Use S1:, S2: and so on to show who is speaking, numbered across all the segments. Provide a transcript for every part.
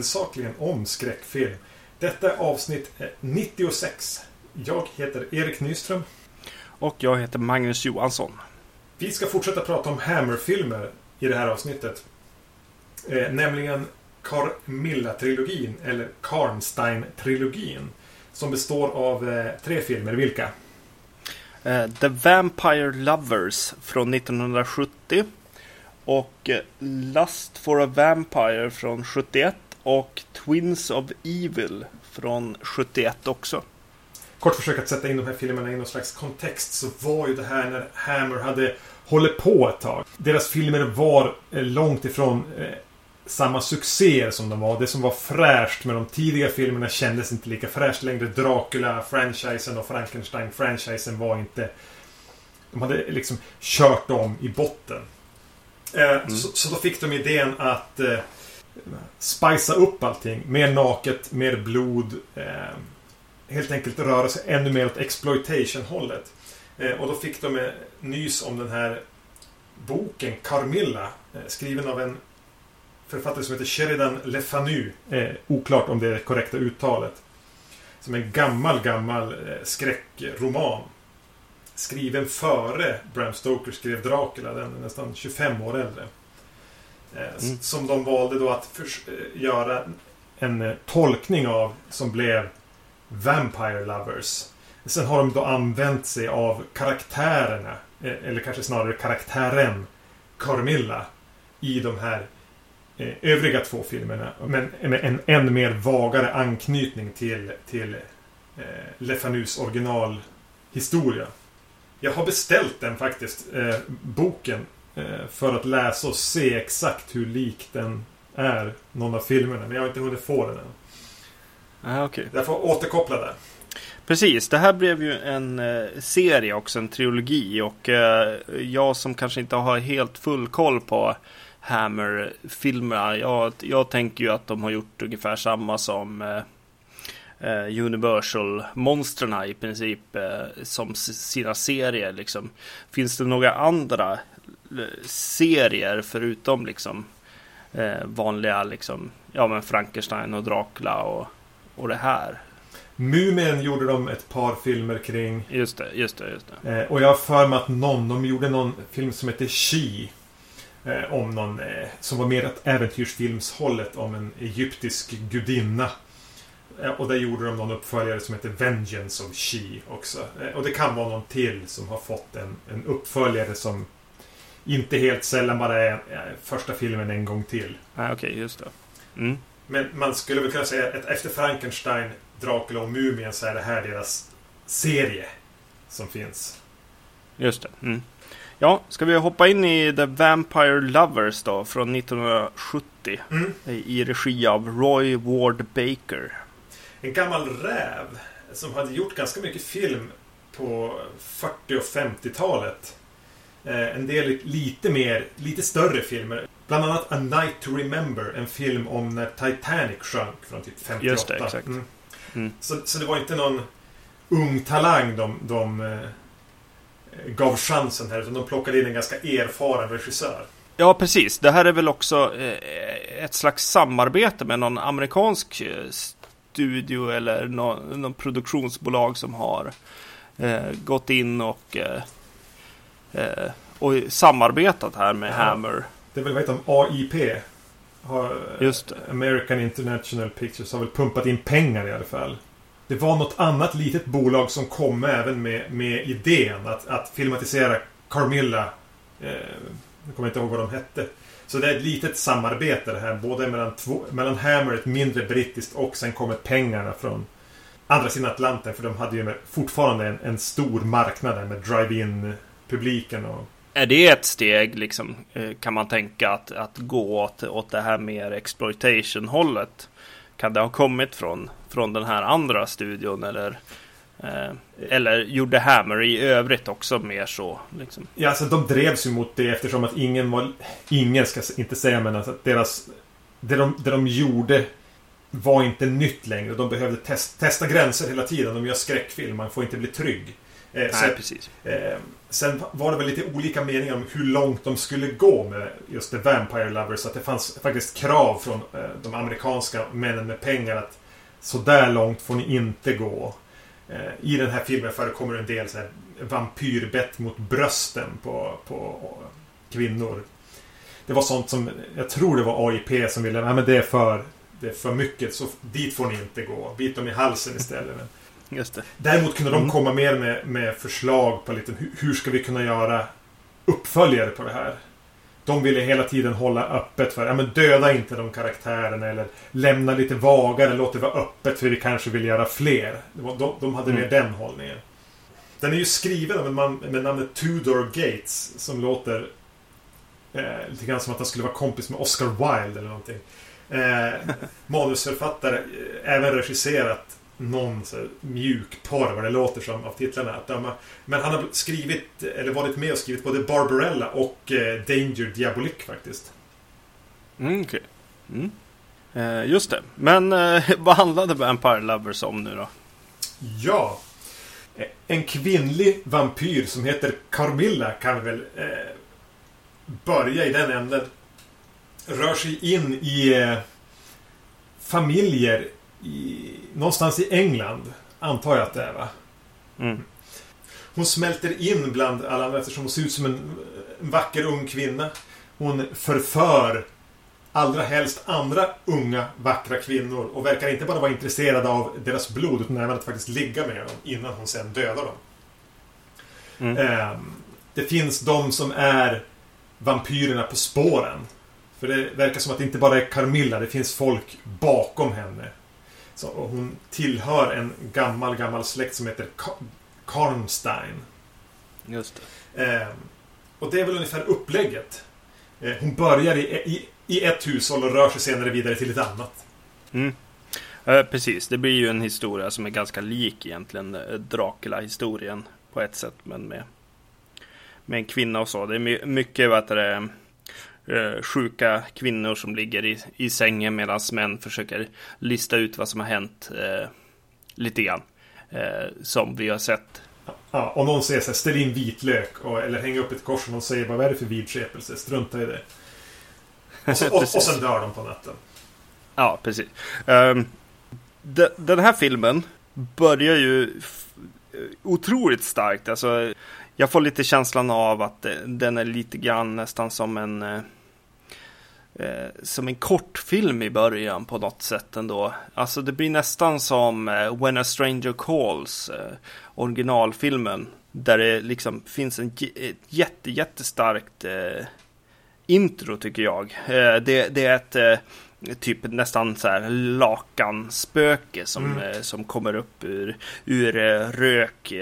S1: huvudsakligen om skräckfilm. Detta är avsnitt eh, 96. Jag heter Erik Nyström.
S2: Och jag heter Magnus Johansson.
S1: Vi ska fortsätta prata om Hammer-filmer i det här avsnittet. Eh, nämligen Carmilla-trilogin, eller Karnstein-trilogin. Som består av eh, tre filmer. Vilka?
S2: Eh, The Vampire Lovers från 1970. Och eh, Lust for a Vampire från 71. Och Twins of Evil från 71 också.
S1: Kort försök att sätta in de här filmerna i någon slags kontext så var ju det här när Hammer hade hållit på ett tag. Deras filmer var eh, långt ifrån eh, samma succéer som de var. Det som var fräscht med de tidiga filmerna kändes inte lika fräscht längre. Dracula-franchisen och Frankenstein-franchisen var inte... De hade liksom kört dem i botten. Eh,
S2: Mm.
S1: så, så då fick de idén att eh, spicea upp allting. Mer naket, mer blod. Eh, helt enkelt röra sig ännu mer åt exploitation-hållet. Eh, och då fick de eh, nys om den här boken Carmilla. Eh, skriven av en författare som heter Sheridan Le Fanu. Eh, oklart om det är det korrekta uttalet. Som en gammal, gammal eh, skräckroman. Skriven före Bram Stoker skrev Dracula. Den är nästan 25 år äldre. Eh,
S2: Mm.
S1: Som de valde då att eh, göra en eh, tolkning av som blev Vampire Lovers. Sen har de då använt sig av karaktärerna, eller kanske snarare karaktären Carmilla i de här övriga två filmerna. Men med en än mer vagare anknytning till, till eh, Le Fanus originalhistoria. Jag har beställt den faktiskt, eh, boken, för att läsa och se exakt hur lik den är någon av filmerna. Men jag har inte hunnit få den än.
S2: Ah, okay.
S1: Jag får återkoppla där.
S2: Precis, det här blev ju en eh, serie också, en trilogi. Och eh, jag som kanske inte har helt full koll på Hammer-filmerna. Jag, jag tänker ju att de har gjort ungefär samma som eh, eh, Universal-monstren i princip. Eh, som sina serier liksom. Finns det några andra eh, serier förutom liksom eh, vanliga liksom, ja men Frankenstein och Dracula och, och det här?
S1: Mumien gjorde de ett par filmer kring.
S2: Just det, just det, just det.
S1: Eh, och jag har för mig att någon, de gjorde någon film som heter She. Eh, om någon eh, som var mer åt äventyrsfilmshållet om en egyptisk gudinna. Eh, och där gjorde de någon uppföljare som heter Vengeance of She också. Eh, och det kan vara någon till som har fått en, en uppföljare som inte helt sällan bara är eh, första filmen en gång till.
S2: Ah, Okej, just det. Mm.
S1: Men man skulle väl kunna säga att efter Frankenstein, Dracula och Mumien så är det här deras serie som finns.
S2: Just det. Mm. Ja, ska vi hoppa in i The Vampire Lovers då från 1970
S1: Mm.
S2: i regi av Roy Ward Baker.
S1: En gammal räv som hade gjort ganska mycket film på 40 och 50-talet. Eh, en del lite mer, lite större filmer. Bland annat A Night to Remember, en film om när Titanic sjönk från typ 58.
S2: Just det, exakt.
S1: Mm.
S2: Mm.
S1: Så, så det var inte någon ung talang de, de eh, gav chansen här, utan de plockade in en ganska erfaren regissör.
S2: Ja, precis. Det här är väl också eh, ett slags samarbete med någon amerikansk eh, studio eller någon, någon produktionsbolag som har eh, gått in och, eh, och samarbetat här med
S1: Ja.
S2: Hammer.
S1: Det vad heter de? AIP? Har,
S2: Just det.
S1: American International Pictures har väl pumpat in pengar i alla fall. Det var något annat litet bolag som kom även med, med idén att, att filmatisera Carmilla. Eh, jag kommer inte ihåg vad de hette. Så det är ett litet samarbete det här. Både mellan, två, mellan Hammer, ett mindre brittiskt, och sen kommer pengarna från andra sidan Atlanten. För de hade ju fortfarande en, en stor marknad där med drive-in publiken och
S2: Är det ett steg, liksom, eh, kan man tänka, att, att gå åt, åt det här mer exploitation-hållet? Kan det ha kommit från, från den här andra studion eller, eh, eller gjorde Hammer i övrigt också mer så? Liksom?
S1: Ja, alltså de drevs ju mot det eftersom att ingen var... Ingen ska inte säga men alltså att deras... Det de, det de gjorde var inte nytt längre. De behövde test, testa gränser hela tiden. De gör skräckfilm. Man får inte bli trygg. Eh, så
S2: Nej,
S1: att,
S2: precis.
S1: eh, Sen var det väl lite olika meningar om hur långt de skulle gå med just The Vampire Lovers. Att det fanns faktiskt krav från eh, de amerikanska männen med pengar att så där långt får ni inte gå. Eh, I den här filmen förekommer en del så här vampyrbett mot brösten på, på eh, kvinnor. Det var sånt som, jag tror det var AIP som ville, nej men det är för, det är för mycket så dit får ni inte gå. Bit dem i halsen istället.
S2: Just det.
S1: Däremot kunde
S2: Mm.
S1: de komma mer med, med förslag på lite hur, hur ska vi kunna göra uppföljare på det här. De ville hela tiden hålla öppet för, ja men döda inte de karaktärerna eller lämna lite vagare, låt det vara öppet för vi kanske vill göra fler. De, de hade
S2: Mm.
S1: mer den hållningen. Den är ju skriven av en man med namnet Tudor Gates som låter eh, lite grann som att han skulle vara kompis med Oscar Wilde eller någonting. Eh, manusförfattare, eh, även regisserat någon så här, mjukporr vad det låter som av titlarna att döma. Men han har skrivit, eller varit med och skrivit både Barbarella och eh, Danger Diabolik faktiskt.
S2: Mm, okej. Mm. Eh, just det. Men eh, vad handlade Vampire Lovers om nu då?
S1: Ja. En kvinnlig vampyr som heter Carmilla kan väl eh, börja i den änden. Rör sig in i eh, familjer i, någonstans i England. Antar jag att det är va?
S2: Mm.
S1: Hon smälter in bland alla andra eftersom hon ser ut som en, en vacker ung kvinna. Hon förför allra helst andra unga vackra kvinnor och verkar inte bara vara intresserad av deras blod utan även att faktiskt ligga med dem innan hon sen dödar dem.
S2: Mm.
S1: Ehm, det finns de som är vampyrerna på spåren. För det verkar som att det inte bara är Carmilla, det finns folk bakom henne. Så, och hon tillhör en gammal, gammal släkt som heter Ka- Karnstein.
S2: Just det.
S1: Ehm, och det är väl ungefär upplägget. Eh, hon börjar i, i, i ett hushåll och rör sig senare vidare till ett annat.
S2: Mm. Eh, precis, det blir ju en historia som är ganska lik egentligen eh, Dracula-historien på ett sätt, men med, med en kvinna och så. Det är my- mycket vad heter det, eh, sjuka kvinnor som ligger i, i sängen medan män försöker lista ut vad som har hänt eh, lite grann. Eh, som vi har sett.
S1: Ja, om någon säger så här, ställ in vitlök och, eller häng upp ett kors och någon säger bara vad är det för vidskepelse? Strunta i det. Och, så, och, och sen dör de på natten.
S2: Ja, precis. Um, de, den här filmen börjar ju f- otroligt starkt. Alltså, jag får lite känslan av att eh, den är lite grann nästan som en eh, som en kortfilm i början på något sätt ändå. Alltså det blir nästan som eh, When a Stranger Calls, eh, originalfilmen. Där det liksom finns en ett jätte, jättestarkt intro tycker jag. Det, det är ett typ nästan så här lakanspöke som,
S1: Mm.
S2: som kommer upp ur, ur rök.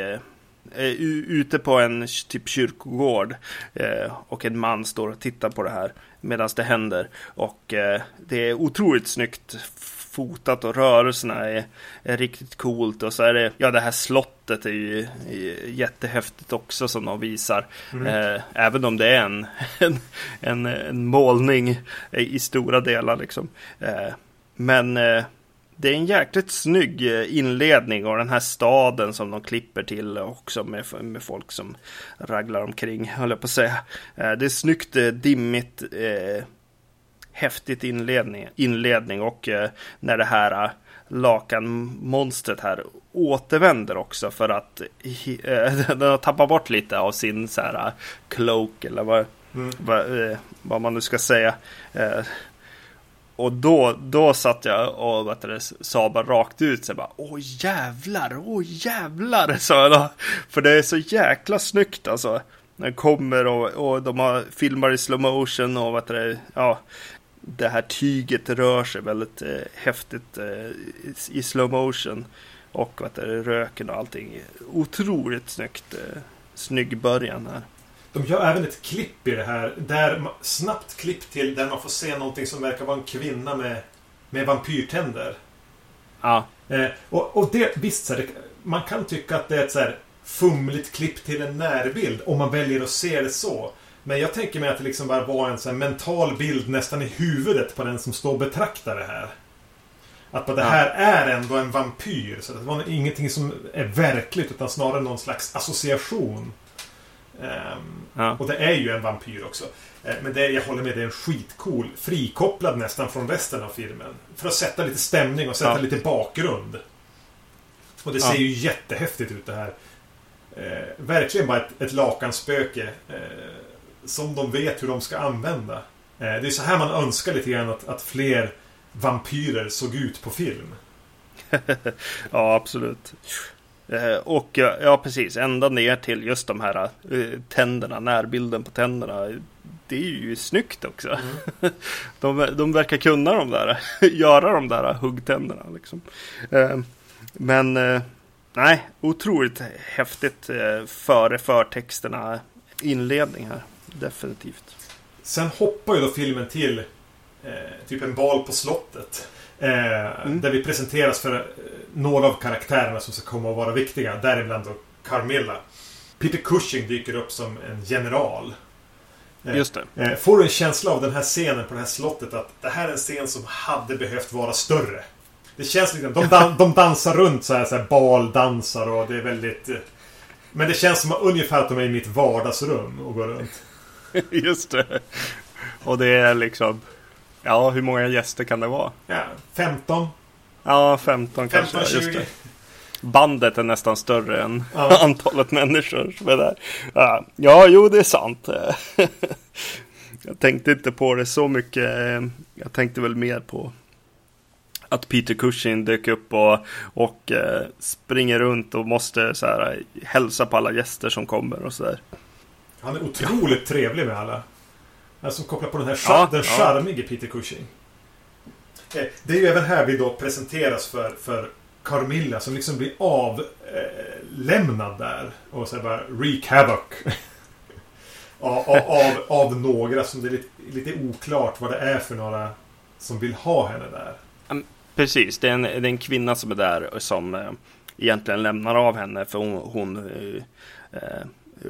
S2: Eh, ute på en typ kyrkogård eh, och en man står och tittar på det här medan det händer. Och eh, det är otroligt snyggt fotat och rörelserna är, är riktigt coolt. Och så är det, ja det här slottet är ju är jättehäftigt också som de visar.
S1: Mm.
S2: Eh, även om det är en, en, en, en målning i stora delar liksom. Eh, men eh, det är en jäkligt snygg eh, inledning och den här staden som de klipper till också med, med folk som raglar omkring, höll jag på att säga. Eh, det är snyggt, eh, dimmigt, eh, häftigt inledning, inledning och eh, när det här lakanmonstret här återvänder också för att eh, den har tappat bort lite av sin så här cloak eller vad,
S1: Mm.
S2: vad, eh, vad man nu ska säga. Och då, då satt jag och vet du, sa bara rakt ut så jag bara Åh jävlar, åh jävlar sa jag då. För det är så jäkla snyggt alltså. När den kommer och, och de har filmar i slow motion och vet du, det, ja. Det här tyget rör sig väldigt eh, häftigt eh, i, i slow motion. Och vet du, röken och allting. Otroligt snyggt. Eh, snygg början här.
S1: De gör även ett klipp i det här. Där, ma- snabbt klipp till där man får se någonting som verkar vara en kvinna med, med vampyrtänder.
S2: Ja,
S1: Eh, och, och det, visst, så här, det, man kan tycka att det är ett så här fumligt klipp till en närbild om man väljer att se det så. Men jag tänker mig att det liksom bara var en så mental bild nästan i huvudet på den som står och betraktar det här. Att bara, det här är ändå en vampyr. Så det var ingenting som är verkligt utan snarare någon slags association. Ehm,
S2: Ja.
S1: och det är ju en vampyr också. Eh, Men det, jag håller med, det är en skitcool. Frikopplad nästan från resten av filmen. För att sätta lite stämning och sätta
S2: Ja.
S1: lite bakgrund. Och det ser ju jättehäftigt ut det här. Eh, verkligen bara ett, ett lakanspöke. Eh, som de vet hur de ska använda. Eh, det är så här man önskar lite grann att, att fler vampyrer såg ut på film.
S2: Ja, absolut. Eh, Och ja, precis. Ända ner till just de här eh, tänderna, närbilden på tänderna. Det är ju snyggt också. De, de verkar kunna de där, göra de där huggtänderna. Liksom. Eh, Men nej, otroligt häftigt före förtexterna inledning här. Definitivt.
S1: Sen hoppar ju då filmen till eh, typ en bal på slottet. Eh, Där vi presenteras för eh, några av karaktärerna som ska komma att vara viktiga. Däribland då Carmilla. Peter Cushing dyker upp som en general. Eh,
S2: Just det.
S1: eh, får du en känsla av den här scenen på det här slottet att det här är en scen som hade behövt vara större? Det känns liksom, de, dan de dansar runt så här, så här baldansar och det är väldigt... Men det känns som ungefär att de är i mitt vardagsrum och går runt.
S2: Just det. Och det är liksom, ja, hur många gäster kan det vara?
S1: Ja, 15?
S2: Ja, 15 kanske.
S1: 15,
S2: just
S1: 20?
S2: det. Bandet är nästan större än
S1: Ja.
S2: antalet människor som är där. Ja, jo, det är sant. Jag tänkte inte på det så mycket. Jag tänkte väl mer på att Peter Cushing dök upp och, och eh, springer runt och måste så här, hälsa på alla gäster som kommer och så där.
S1: Han är otroligt trevlig med alla. Han som kopplar på den här
S2: Ja,
S1: den
S2: ja.
S1: charmige Peter Cushing. Eh, Det är ju även här vi då presenteras för, för Carmilla som liksom blir avlämnad där. Och så bara wreak havoc. av, av, av, några som det är lite, lite oklart vad det är för några som vill ha henne där.
S2: Precis, det är en, det är en kvinna som är där som eh, egentligen lämnar av henne för hon, hon eh, eh,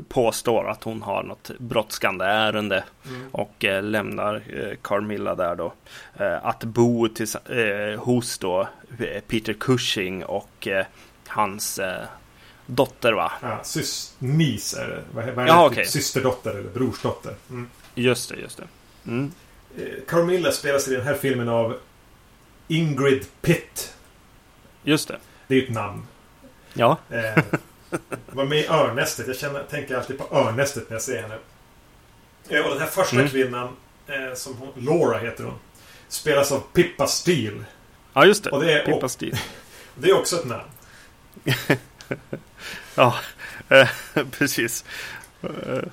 S2: påstår att hon har något brådskande ärende och eh, lämnar eh, Carmilla där då. Eh, att bo tills, eh, hos då eh, Peter Cushing och eh, hans dotter va?
S1: Ja, sys, niece är det. Vad, vad är det?
S2: Ja,
S1: Typ. Systerdotter eller brorsdotter. Mm.
S2: Just det, just det. Mm.
S1: Carmilla spelas i den här filmen av Ingrid Pitt.
S2: Just det.
S1: Det är ju ett namn.
S2: Ja,
S1: var med i Örnästet. Jag känner, tänker alltid på Örnästet när jag ser henne. Eh, och den här första
S2: Mm.
S1: kvinnan, eh, som hon, Laura heter hon, spelas av Pippa Steele.
S2: ja just det.
S1: Och det är-
S2: Pippa Stil.
S1: Det är också ett namn.
S2: Ja, eh, precis. Eh,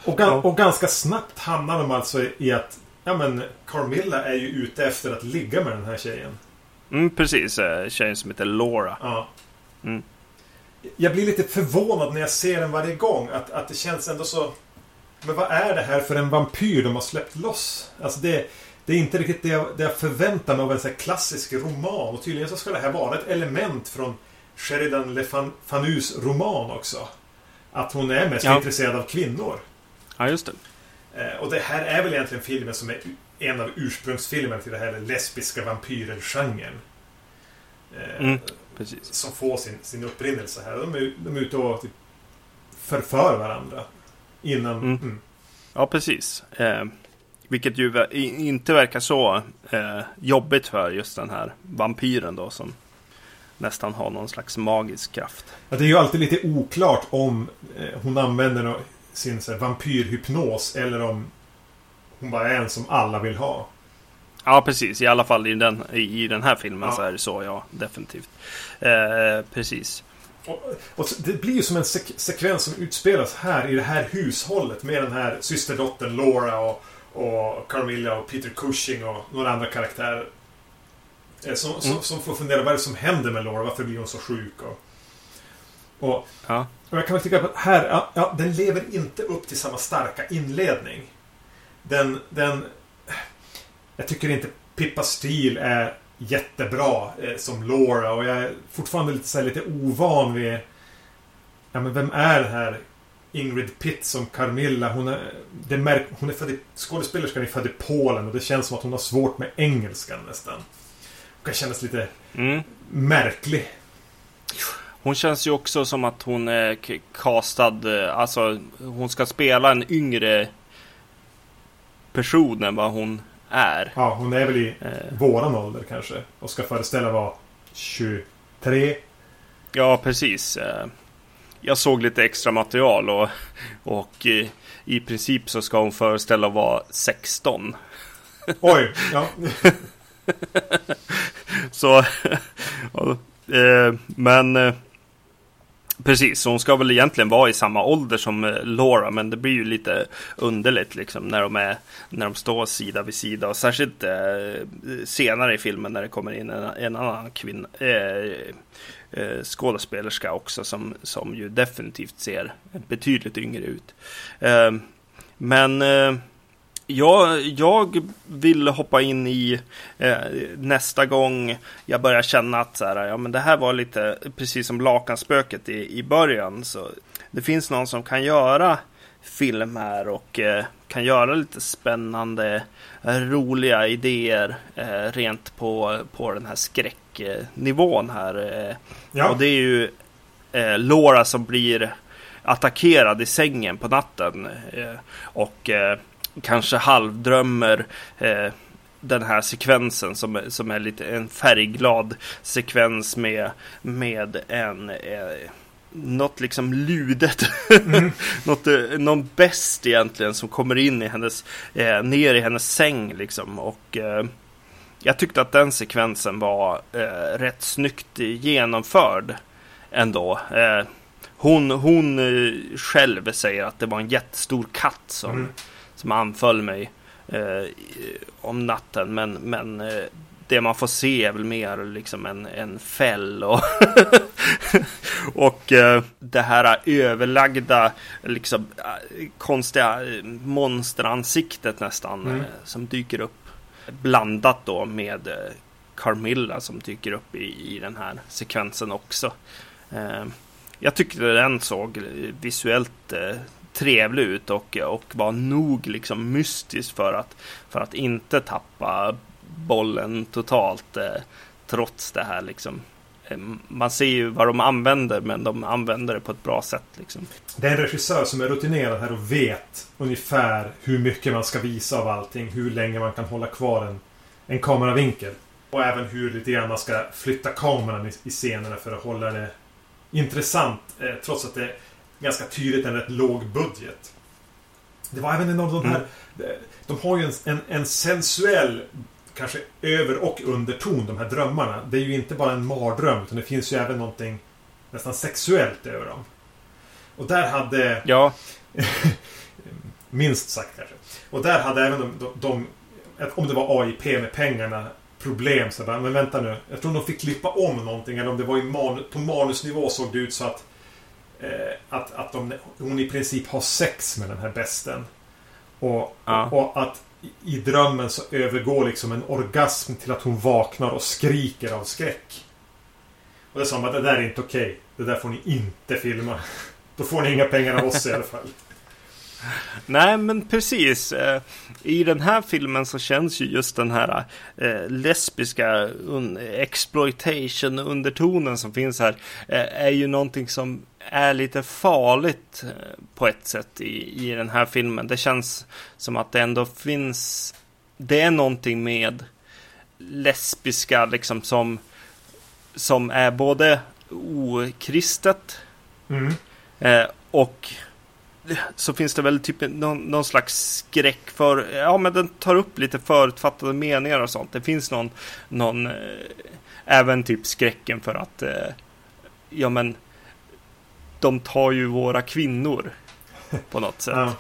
S1: Och, ga-
S2: Ja.
S1: och ganska snabbt hamnar de alltså i, att Ja men Carmilla är ju ute efter att ligga med den här tjejen.
S2: Mm, precis. Tjejen som heter Laura.
S1: Ja.
S2: Mm.
S1: Jag blir lite förvånad när jag ser den varje gång. Att, att det känns ändå så... Men vad är det här för en vampyr de har släppt loss? Alltså det, det är inte riktigt det jag, det jag förväntar mig av en sån här klassisk roman. Och tydligen så ska det här vara ett element från Sheridan Le Fan, Fanus roman också. Att hon är mest
S2: Ja.
S1: intresserad av kvinnor.
S2: Ja, just det.
S1: Eh, och det här är väl egentligen filmen som är en av ursprungsfilmerna till det här lesbiska vampyrer-genren. Eh,
S2: Mm. Precis.
S1: som får sin, sin upprinnelse här. De är, de är ute och typ förför varandra. Innan...
S2: Mm.
S1: Mm.
S2: Ja, precis. Eh, vilket ju inte verkar så eh, jobbigt för just den här vampyren då som nästan har någon slags magisk kraft.
S1: Ja, det är ju alltid lite oklart om eh, hon använder sin så här, vampyrhypnos eller om hon bara är en som alla vill ha.
S2: Ja, precis. I alla fall i den, i, den här filmen
S1: Ja.
S2: så är det så, ja. Definitivt. Eh, precis.
S1: Och, och det blir ju som en sek sekvens som utspelas här i det här hushållet med den här systerdottern Laura och, och Carmilla och Peter Cushing och några andra karaktärer. Eh, Som, som,
S2: Mm.
S1: som får fundera vad är det som händer med Laura? Varför blir hon så sjuk? Och, och,
S2: Ja.
S1: och jag kan väl tycka att här, ja, ja, den lever inte upp till samma starka inledning. Den, den... Jag tycker inte Pippa Steele är jättebra eh, som Laura och jag är fortfarande lite, så här, lite ovan vid... Ja, men vem är den här Ingrid Pitt som Carmilla? Hon är, det märk, hon är född i, skådespelerskan är född i Polen och det känns som att hon har svårt med engelskan nästan. Hon kan kännas lite
S2: Mm.
S1: märklig.
S2: Hon känns ju också som att hon är castad, eh, alltså hon ska spela en yngre person än vad hon är.
S1: Ja, hon är väl i eh. våran ålder kanske. Och ska föreställa vara 23.
S2: Ja, precis. Eh, jag såg lite extra material och, och eh, i princip så ska hon föreställa vara 16.
S1: Oj, ja.
S2: så, men Precis, hon ska väl egentligen vara i samma ålder som eh, Laura, men det blir ju lite underligt liksom när de, är, när de står sida vid sida. Och särskilt eh, senare i filmen när det kommer in en, en annan kvinna, eh, eh, skådespelerska också som, som ju definitivt ser betydligt yngre ut. Eh, men eh, jag, jag vill hoppa in i eh, nästa gång jag börjar känna att så här, ja, men det här var lite precis som Lakanspöket i, i början. Så det finns någon som kan göra film här och eh, kan göra lite spännande, roliga idéer eh, rent på, på den här skräcknivån här. Eh. Ja. Och det är ju eh, Laura som blir attackerad i sängen på natten. Eh, och kanske halvdrömmer eh, den här sekvensen som, som är lite en färgglad sekvens med, med en eh, något liksom ludet. Mm. något, eh, någon bäst egentligen som kommer in i hennes, eh, ner i hennes säng liksom. Och eh, jag tyckte att den sekvensen var eh, rätt snyggt genomförd ändå. Eh, hon, hon eh, själv säger att det var en jättestor katt som, mm som anföll mig eh, om natten. Men, men eh, det man får se är väl mer liksom en, en fäll och, och eh, det här överlagda, liksom konstiga monsteransiktet nästan mm. Eh, som dyker upp. Blandat då med eh, Carmilla som dyker upp i, i den här sekvensen också. Eh, jag tyckte den såg visuellt trevlig ut och, och var nog liksom mystisk för att, för att inte tappa bollen totalt eh, trots det här liksom. Eh, man ser ju vad de använder men de använder det på ett bra sätt. Liksom.
S1: Det är en regissör som är rutinerad här och vet ungefär hur mycket man ska visa av allting. Hur länge man kan hålla kvar en, en kameravinkel. Och även hur lite grann man ska flytta kameran i, i scenerna för att hålla det intressant. Eh, trots att det ganska tydligt en rätt låg budget. Det var även en av de här... Mm. De har ju en, en, en, sensuell kanske över och underton, de här drömmarna. Det är ju inte bara en mardröm, utan det finns ju även någonting nästan sexuellt över dem. Och där hade...
S2: Ja.
S1: minst sagt kanske. Och där hade även de, de, de om det var AIP med pengarna problem. Så bara, men vänta nu. Jag tror de fick klippa om någonting. Eller om det var i man, på manusnivå såg det ut så att att, att de, hon i princip har sex med den här besten. Och, ja. och att i drömmen så övergår liksom en orgasm till att hon vaknar och skriker av skräck. Och det sa man, det där är inte okej. Okay. Det där får ni inte filma. Då får ni inga pengar av oss i alla fall.
S2: Nej, men precis. Eh, I den här filmen så känns ju just den här eh, lesbiska exploitation undertonen som finns här eh, är ju någonting som är lite farligt på ett sätt i, i den här filmen. Det känns som att det ändå finns. Det är någonting med lesbiska liksom som som är både okristet mm. och så finns det väl typ någon, någon, slags skräck för, ja men den tar upp lite förutfattade meningar och sånt. Det finns någon, någon eh, även typ skräcken för att, eh, ja men, de tar ju våra kvinnor på något sätt. Ja.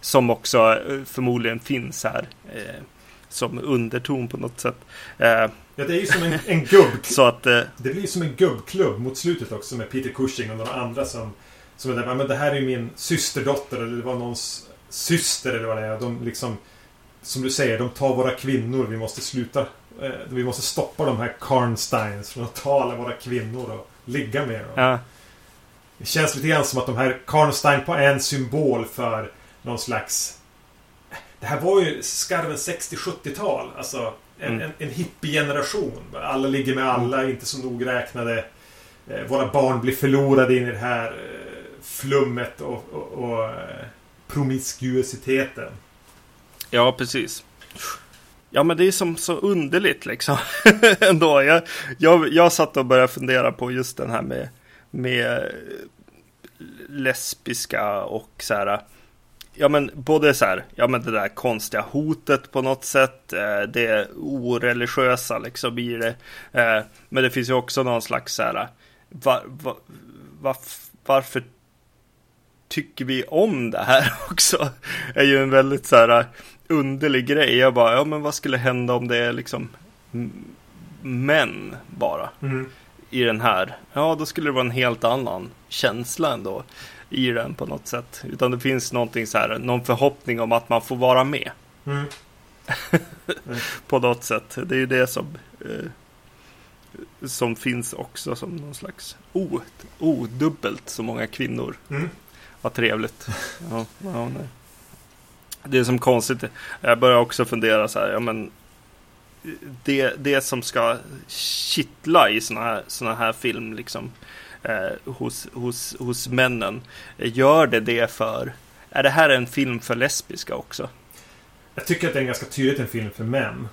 S2: Som också eh, förmodligen finns här. Eh, som underton på något sätt.
S1: Eh, ja, det är ju som en, en gubb... så att, eh, det blir som en gubbklubb mot slutet också med Peter Cushing och några andra som som är där, men det här är min systerdotter eller det var någons syster eller vad det är. De liksom Som du säger, de tar våra kvinnor. Vi måste sluta eh, Vi måste stoppa de här Karnsteins från att ta alla våra kvinnor och ligga med dem. Ja. Det känns lite grann som att de här Karnstein på en symbol för någon slags Det här var ju skarven 60-70-tal. Alltså en, mm. en, en hippie-generation. Alla ligger med alla, inte så nogräknade. eh, våra barn blir förlorade in i det här eh, flummet och, och, och eh, promiskuositeten.
S2: Ja, precis. Ja, men det är som så underligt liksom. Ändå. Jag, jag, jag satt och började fundera på just den här med, med lesbiska och så här. Ja men både så här, ja men det där konstiga hotet på något sätt, eh, det oreligiösa liksom i det. Eh, men det finns ju också någon slags så här, var, var, var, varför tycker vi om det här också? är ju en väldigt så här underlig grej. Jag bara, ja men vad skulle hända om det är liksom män bara
S1: Mm
S2: i den här? Ja, då skulle det vara en helt annan känsla ändå i den på något sätt. Utan det finns någonting så här, någon förhoppning om att man får vara med
S1: Mm.
S2: på något sätt. Det är ju det som eh, som finns också som någon slags odubbelt så många kvinnor.
S1: Mm.
S2: Vad trevligt. Ja, ja, nej. Det är som konstigt. Jag börjar också fundera så här. Ja, men det, det som ska kittla i såna här, såna här film liksom eh, hos, hos, hos männen. Gör det det för? Är det här en film för lesbiska också?
S1: Jag tycker att det är en ganska tydligt en film för män.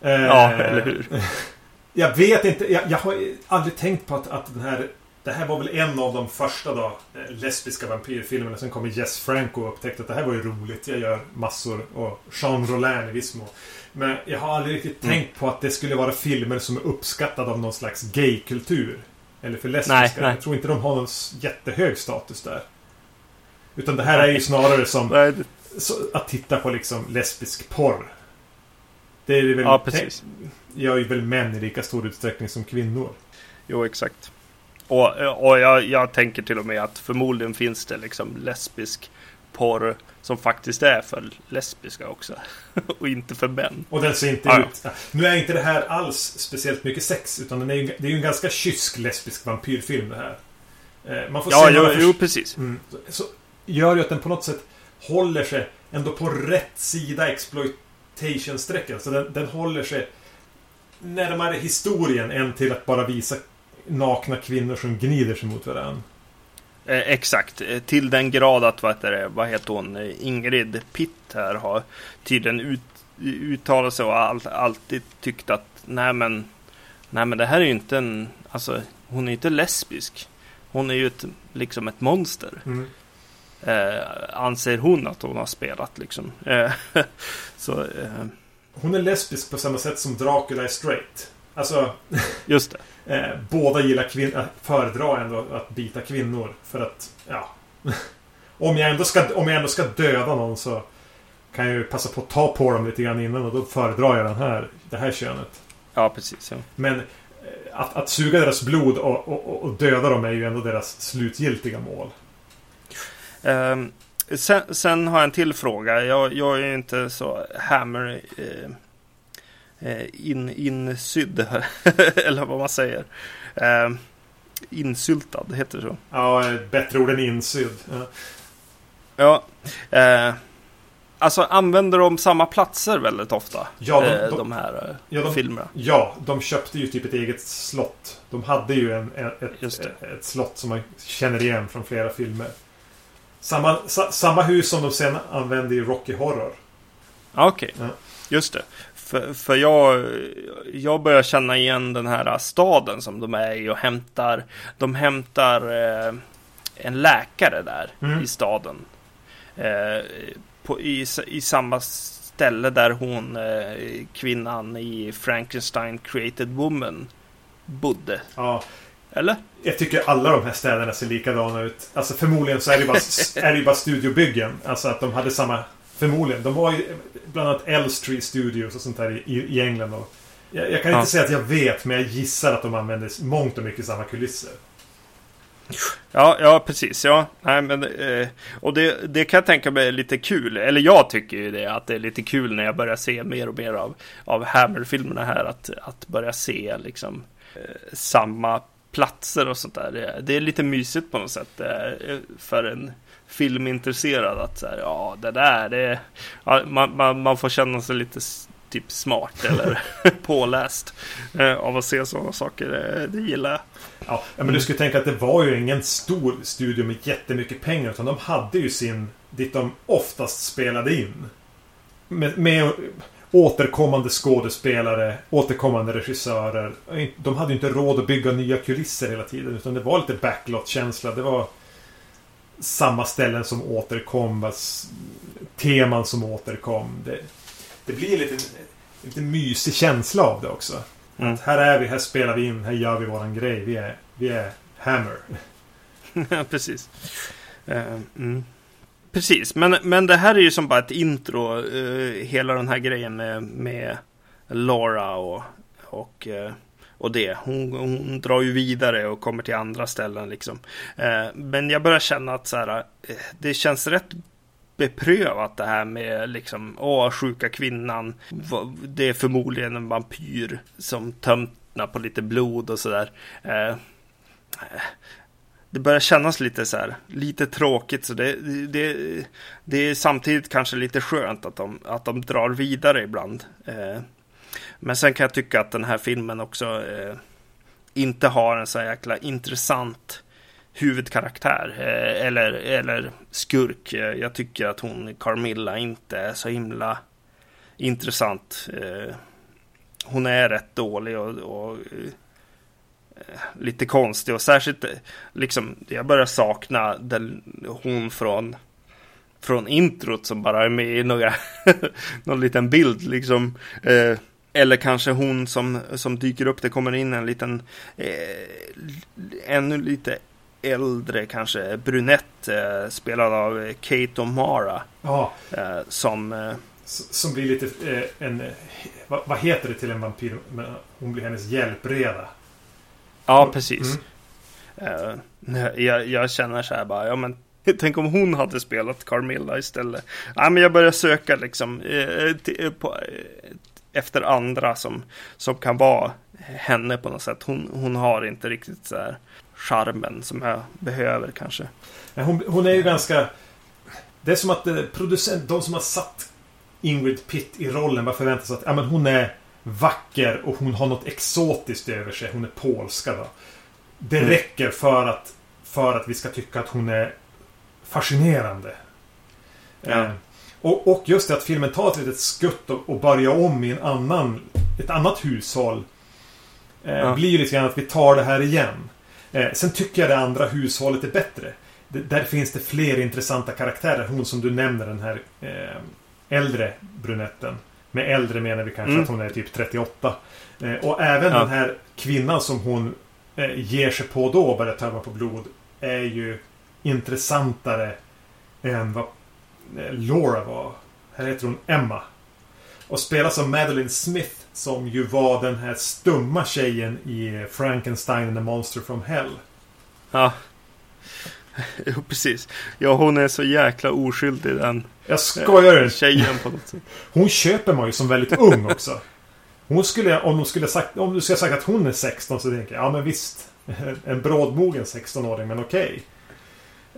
S2: Ja,
S1: Eh,
S2: eller hur?
S1: Jag vet inte. Jag, jag har aldrig tänkt på att, att den här... Det här var väl en av de första då, eh, lesbiska vampyrfilmerna. Sen kom Jess Franco och upptäckte att det här var ju roligt. Jag gör massor. Och Jean Rollin i viss mån. Men jag har aldrig riktigt
S2: Mm.
S1: tänkt på att det skulle vara filmer som är uppskattade av någon slags gaykultur. Eller för lesbiska.
S2: Nej, nej.
S1: Jag tror inte de har någon jättehög status där. Utan det här är ju snarare som
S2: Nej,
S1: att titta på liksom lesbisk porr. Det är väl...
S2: Ja, precis.
S1: Gör ju väl män i lika stor utsträckning som kvinnor.
S2: Jo, exakt. Och, och jag, jag tänker till och med att förmodligen finns det liksom lesbisk porr som faktiskt är för lesbiska också. och inte för män.
S1: Och den ser inte
S2: Ja, ja.
S1: ut... Nu är inte det här alls speciellt mycket sex. Utan den är ju, det är ju en ganska kysk lesbisk vampyrfilm det här. Eh, Man får
S2: Ja,
S1: se
S2: jo, jo, precis.
S1: mm, så, så gör ju att den på något sätt håller sig ändå på rätt sida exploitation-strecket. Så den, den håller sig närmare historien än till att bara visa nakna kvinnor som gnider sig mot varandra.
S2: Eh, exakt. Eh, Till den grad att, vad heter, det, vad heter hon, Eh, Ingrid Pitt här har tydligen ut, uttalat sig och all, alltid tyckt att nej men, nej men det här är ju inte en, alltså hon är ju inte lesbisk. Hon är ju ett, liksom ett monster.
S1: Mm.
S2: Eh, anser hon att hon har spelat liksom. Eh, så, eh,
S1: Hon är lesbisk på samma sätt som Dracula är straight. Alltså,
S2: just det.
S1: eh, båda gillar kvinnor, föredrar ändå att bita kvinnor. För att, ja. om, jag ändå ska, om jag ändå ska döda någon så kan jag ju passa på att ta på dem lite grann innan och då föredrar jag den här, det här könet.
S2: Ja, precis. Ja.
S1: Men eh, att, att suga deras blod och, och, och döda dem är ju ändå deras slutgiltiga mål.
S2: Ehm, sen, sen har jag en till fråga. Jag, jag är ju inte så Hammer eh, eh, in, insydd, eller vad man säger. Ehm, insyltad, heter det så?
S1: Ja, bättre ord än insydd. Ja.
S2: Ja. Eh, alltså använder de samma platser väldigt ofta?
S1: Ja, de-
S2: eh,
S1: de-
S2: de här eh,
S1: Ja, de-
S2: filmerna.
S1: Ja, de köpte ju typ ett eget slott. De hade ju en, en, ett, ett, slott som man känner igen från flera filmer. Samma, sa, samma hus som de sen använde i Rocky Horror.
S2: Okej,
S1: Ja.
S2: just det. För, för jag, jag börjar känna igen den här staden som de är i och hämtar. De hämtar eh, en läkare där
S1: Mm.
S2: i staden. Eh, på, i, I samma ställe där hon, eh, kvinnan i Frankenstein Created Woman, bodde.
S1: Ja,
S2: Eller?
S1: jag tycker alla de här städerna ser likadana ut. Alltså förmodligen så är det bara, är det ju bara studiobyggen. Alltså att de hade samma... Förmodligen. De var ju bland annat Elstree Studios och sånt där i, i England. Och jag, jag kan
S2: Ja.
S1: inte säga att jag vet, men jag gissar att de använde mångt och mycket samma kulisser.
S2: Ja, ja precis. Ja. Nej, men, eh, och det, det kan jag tänka mig är lite kul. Eller jag tycker ju det, att det är lite kul när jag börjar se mer och mer av, av Hammer-filmerna här. Att, att börja se liksom eh, samma platser och sånt där. Det, det är lite mysigt på något sätt eh, för en filmintresserad. Att så här, ja, det där, det, ja, man, man, man får känna sig lite typ smart eller påläst eh, av att se sådana saker. Eh, det gillar jag.
S1: Ja, men du skulle tänka att det var ju ingen stor studio med jättemycket pengar. Utan de hade ju sin... Dit de oftast spelade in. Med, med återkommande skådespelare, återkommande regissörer. De hade ju inte råd att bygga nya kulisser hela tiden. Utan det var lite backlot-känsla. Det var samma ställen som återkom. Teman som återkom. Det, det blir lite, lite mysig känsla av det också. Mm. Här är vi, här spelar vi in, här gör vi våran grej. Vi är, vi är Hammer.
S2: Ja, precis. Uh, mm. Precis, men, men det här är ju som bara ett intro. Uh, hela den här grejen med, med Laura och, och, uh, och det. Hon, hon, drar ju vidare och kommer till andra ställen liksom. Eh, men jag börjar känna att så här, eh, det känns rätt beprövat det här med liksom, åh, sjuka kvinnan. Det är förmodligen en vampyr som tömtnar på lite blod och sådär. Eh, det börjar kännas lite så här, lite tråkigt. Så det, det, det är samtidigt kanske lite skönt att de, att de drar vidare ibland. Eh, men sen kan jag tycka att den här filmen också eh, inte har en så jäkla intressant huvudkaraktär eh, eller, eller skurk. Eh, jag tycker att hon, Carmilla, inte är så himla intressant. Eh, hon är rätt dålig och, och eh, lite konstig och särskilt eh, liksom jag börjar sakna den, hon från från introt som bara är med i några någon liten bild liksom. Eh, eller kanske hon som, som dyker upp, det kommer in en liten eh, ännu lite äldre kanske brunett eh, spelad av Kate O'Mara.
S1: Ja.
S2: Eh, som... Eh,
S1: som blir lite eh, en... Vad, vad, heter det till en vampyr? Hon blir hennes hjälpreda.
S2: Ja, precis. Mm. Jag, jag, känner så här bara, ja men Tänk om hon hade spelat Carmilla istället. Ja, men jag börjar söka liksom eh, på, efter andra som, som kan vara henne på något sätt. Hon, hon har inte riktigt så här charmen som jag behöver kanske.
S1: Hon, hon är ju ganska... Det är som att eh, producent, de som har satt Ingrid Pitt i rollen bara förväntar sig att ja, men hon är vacker och hon har något exotiskt över sig. Hon är polska då. Det mm. räcker för att, för att vi ska tycka att hon är fascinerande. Ja. Och, och, just det att filmen tar ett litet skutt och, och börjar om i en annan, ett annat hushåll. Eh, ja. Blir ju lite grann att vi tar det här igen. Eh, sen tycker jag det andra hushållet är bättre. Det, där finns det fler intressanta karaktärer. Hon som du nämner, den här eh, äldre brunetten. Med äldre menar vi kanske mm. att hon är typ 38. Eh, och även ja. den här kvinnan som hon eh, ger sig på då och börjar tömma på blod. Är ju intressantare än vad Laura var. Här heter hon Emma. Och spelas av Madeline Smith som ju var den här stumma tjejen i Frankenstein and the Monster from Hell.
S2: Ja. Jo, precis. Ja, hon är så jäkla oskyldig den.
S1: Jag skojar inte.
S2: Tjejen på något sätt.
S1: Hon köper man ju som väldigt ung också. Hon skulle, om, de skulle sagt, om du skulle sagt att hon är 16 så tänker jag, ja men visst. En brådmogen 16-åring, men okej.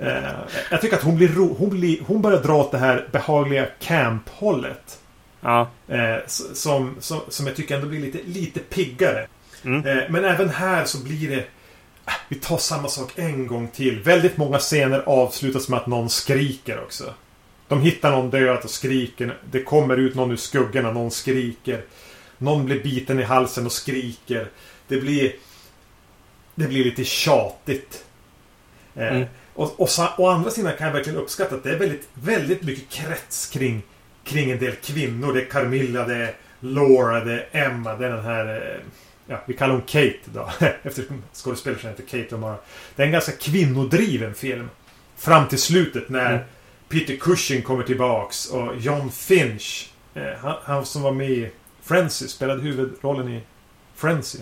S1: Eh, jag tycker att hon blir, ro, hon blir Hon börjar dra åt det här behagliga camp-hållet.
S2: Ja.
S1: Eh, som, som, som jag tycker ändå blir lite, lite piggare. Mm. Eh, men även här så blir det... Ah, vi tar samma sak en gång till. Väldigt många scener avslutas med att någon skriker också. De hittar någon död och skriker. Det kommer ut någon ur skuggorna, någon skriker. Någon blir biten i halsen och skriker. Det blir... Det blir lite tjatigt. Mm. Och, och å andra sidan kan jag verkligen uppskatta att det är väldigt, väldigt mycket krets kring kring en del kvinnor. Det är Carmilla, det är Laura, det är Emma, det är den här... Eh, ja, vi kallar hon Kate då. Eftersom skådespelerskan heter Kate och Mara. Det är en ganska kvinnodriven film. Fram till slutet när mm. Peter Cushing kommer tillbaks och John Finch. Eh, han, han, som var med i Frenzy, spelade huvudrollen i Frenzy.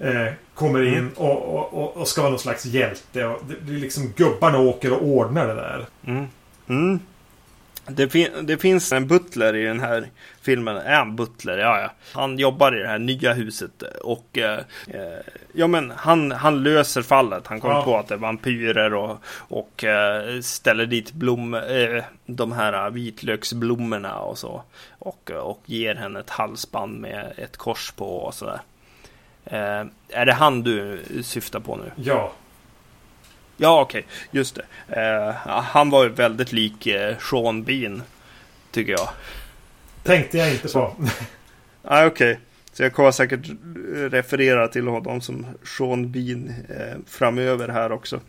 S1: Eh, kommer in mm. och, och, och, ska vara någon slags hjälte. Och det blir liksom gubbarna åker och ordnar det där.
S2: Mm. Mm. Det, fin det, finns en butler i den här filmen. Är han butler? Ja, ja. Han jobbar i det här nya huset och eh, eh ja, men han, han löser fallet. Han kommer ja. på att det är vampyrer och, och eh, ställer dit blom, eh, de här vitlöksblommorna och så. Och, och ger henne ett halsband med ett kors på och sådär. Eh, är det han du syftar på nu?
S1: Ja.
S2: Ja, okej. Okay. Just det. Eh, han var ju väldigt lik eh, Sean Bean. Tycker jag.
S1: Tänkte jag inte på.
S2: Nej, okej. Okay. Så jag kommer säkert referera till honom som Sean Bean eh, framöver här också.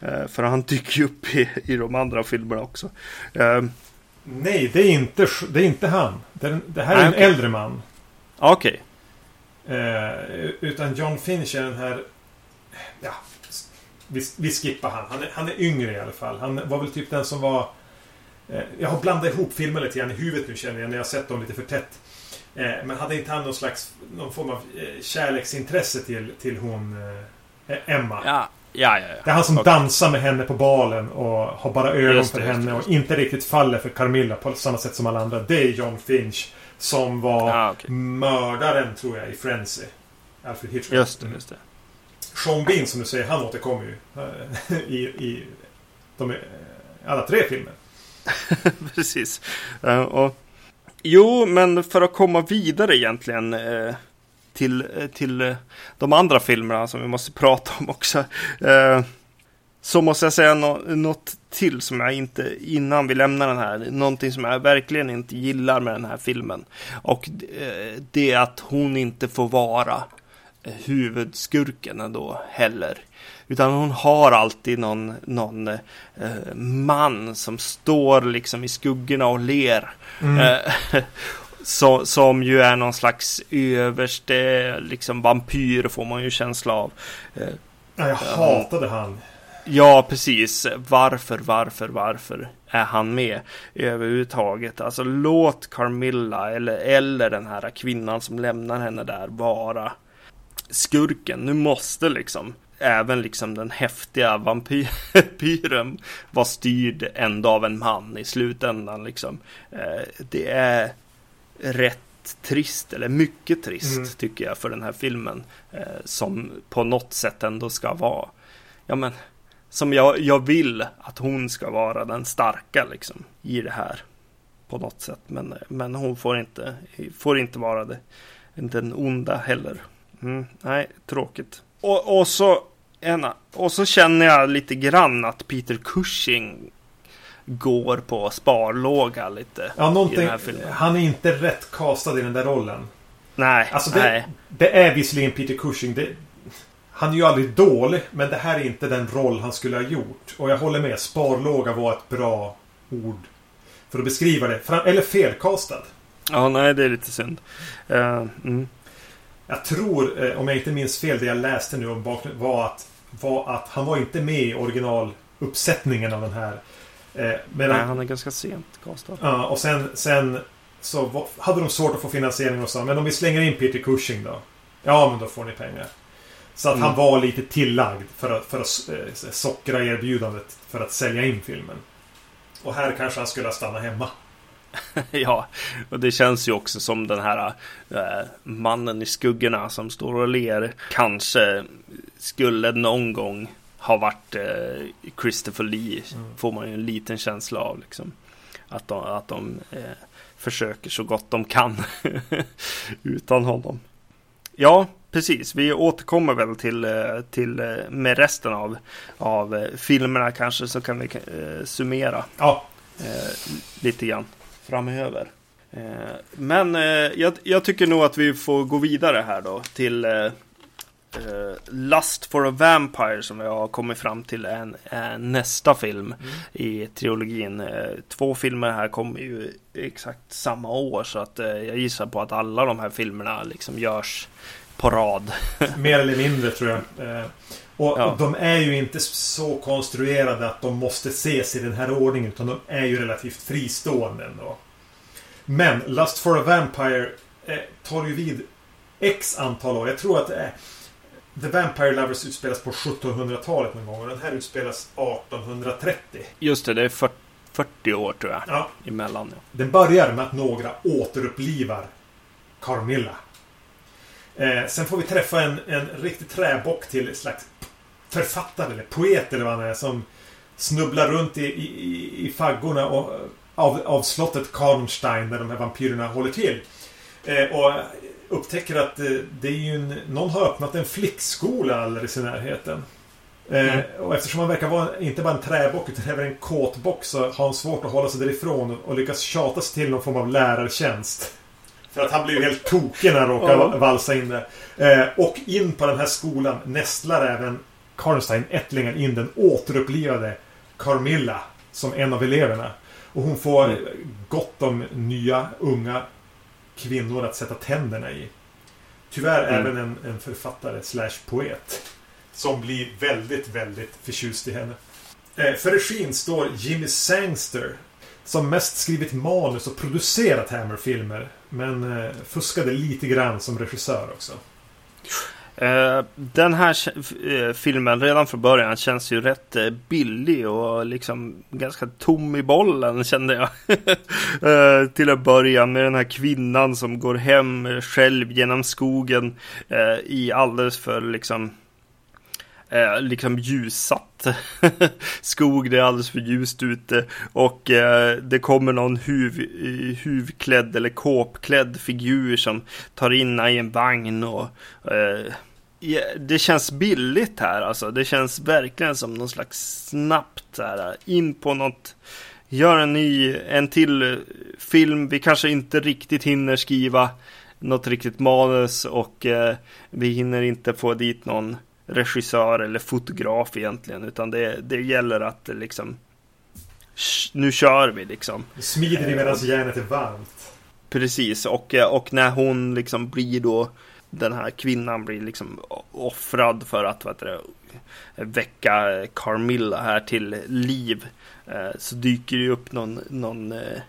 S2: Eh, för han dyker ju upp i, i de andra filmerna också. Eh,
S1: Nej, det är inte, det är inte han. Det, det här är en okay. äldre man.
S2: Okej.
S1: Eh, utan John Finch är den här... Ja, vi, vi skippar han. Han är, han är yngre i alla fall. Han var väl typ den som var... Eh, jag har blandat ihop filmer lite grann i huvudet nu känner jag när jag sett dem lite för tätt. Eh, men hade inte han någon slags någon form av kärleksintresse till, till hon eh, Emma?
S2: Ja. Ja, ja, ja.
S1: Det är han som okay. dansar med henne på balen och har bara ögon det, för henne och inte riktigt faller för Carmilla på samma sätt som alla andra. Det är John Finch. Som var ah, okay. mördaren, tror jag, i Frenzy. Alfred Hitchcock.
S2: Just det, just det.
S1: Sean Bean som du säger, han återkommer ju eh, i, i de, alla tre filmer.
S2: Precis. Uh, och, jo, men för att komma vidare egentligen uh, till, uh, till de andra filmerna som vi måste prata om också. Så måste jag säga no något till som jag inte, innan vi lämnar den här, någonting som jag verkligen inte gillar med den här filmen. Och det är att hon inte får vara huvudskurken ändå heller. Utan hon har alltid någon, någon eh, man som står liksom i skuggorna och ler. Mm. Eh, som ju är någon slags överste liksom vampyr får man ju känsla av.
S1: Eh, ja, jag hatade han.
S2: Ja, precis. Varför, varför, varför är han med överhuvudtaget? Alltså låt Carmilla eller, eller den här kvinnan som lämnar henne där vara skurken. Nu måste liksom även liksom den häftiga vampyren vara styrd ändå av en man i slutändan liksom. Eh, det är rätt trist, eller mycket trist mm. tycker jag för den här filmen. Eh, som på något sätt ändå ska vara, ja men, som jag, jag vill att hon ska vara den starka liksom i det här. På något sätt, men, men hon får inte, får inte vara det. Den onda heller. Mm, nej, tråkigt. Och, och, så, ena, och så känner jag lite grann att Peter Cushing går på sparlåga lite.
S1: Ja, någonting. Han är inte rätt castad i den där rollen.
S2: Nej,
S1: alltså det,
S2: nej.
S1: det är visserligen Peter Cushing. Det, han är ju aldrig dålig, men det här är inte den roll han skulle ha gjort. Och jag håller med. Sparlåga var ett bra ord för att beskriva det. Eller felkastad.
S2: Ja, nej, det är lite synd. Uh, mm.
S1: Jag tror, eh, om jag inte minns fel, det jag läste nu om bakgrunden var att, var att han var inte med i originaluppsättningen av den här.
S2: Eh, medan, Nej, han är ganska sent
S1: castad. Ja, och sen, sen så hade de svårt att få finansiering och så. Men om vi slänger in Peter Cushing då? Ja, men då får ni pengar. Så att mm. han var lite tillagd för att, för att eh, sockra erbjudandet för att sälja in filmen. Och här kanske han skulle ha stannat hemma.
S2: ja, och det känns ju också som den här äh, mannen i skuggorna som står och ler. Kanske skulle någon gång ha varit äh, Christopher Lee. Mm. Får man ju en liten känsla av liksom. Att de, att de äh, försöker så gott de kan utan honom. Ja, precis. Vi återkommer väl till, till med resten av, av filmerna kanske så kan vi summera.
S1: Ja.
S2: lite grann framöver. Eh, men eh, jag, jag, tycker nog att vi får gå vidare här då till eh, Lust for a Vampire som jag har kommit fram till är, är nästa film mm. i trilogin. Två filmer här kommer ju exakt samma år så att jag gissar på att alla de här filmerna liksom görs på rad.
S1: Mer eller mindre tror jag. Och, ja. de är ju inte så konstruerade att de måste ses i den här ordningen. Utan de är ju relativt fristående ändå. Men Lust for a Vampire eh, tar ju vid X antal år. Jag tror att det är The Vampire Lovers utspelas på 1700-talet någon gång. Och den här utspelas 1830.
S2: Just det, det är 40, 40 år tror jag.
S1: Ja.
S2: Emellan. Ja.
S1: Den börjar med att några återupplivar Carmilla. Eh, sen får vi träffa en, en riktig träbock till slags författare eller poet eller vad han är som snubblar runt i, i, i faggorna och, av, av slottet Karnstein där de här vampyrerna håller till. Eh, och upptäcker att eh, det är ju en, någon har öppnat en flickskola alldeles i närheten. Eh,
S2: Mm.
S1: och eftersom han verkar vara inte bara en träbock utan även en kåtbock så har han svårt att hålla sig därifrån och, och lyckas tjata sig till någon form av lärartjänst. För att han blir ju helt tokig när han råkar
S2: Ja.
S1: valsa in där. Eh, och in på den här skolan nästlar även Karnstein, ättlingen, in den återupplivade Carmilla som en av eleverna. Och hon får
S2: Mm.
S1: gott om nya unga kvinnor att sätta tänderna i. Tyvärr
S2: Mm.
S1: även en, en författare slash poet. Som blir väldigt, väldigt förtjust i henne. Eh, för regin står Jimmy Sangster. Som mest skrivit manus och producerat Hammer-filmer. Men eh, fuskade lite grann som regissör också.
S2: Eh, den här eh, filmen redan från början känns ju rätt eh, billig och liksom ganska tom i bollen kände jag. Eh, till att börja med den här kvinnan som går hem själv genom skogen eh, i alldeles för liksom eh, liksom ljussatt skog. Det är alldeles för ljust ute och eh, det kommer någon huv, huvklädd eller kåpklädd figur som tar in i en vagn och eh, det känns billigt här alltså. Det känns verkligen som någon slags snabbt så här, in på något Gör en ny, en till film. Vi kanske inte riktigt hinner skriva något riktigt manus och eh, vi hinner inte få dit någon regissör eller fotograf egentligen. Utan det, det gäller att liksom nu kör vi liksom.
S1: Smider i medan järnet är varmt.
S2: Precis, och, och när hon liksom blir då den här kvinnan blir liksom offrad för att vad det, väcka Carmilla här till liv. Eh, Så dyker det upp någon, någon eh,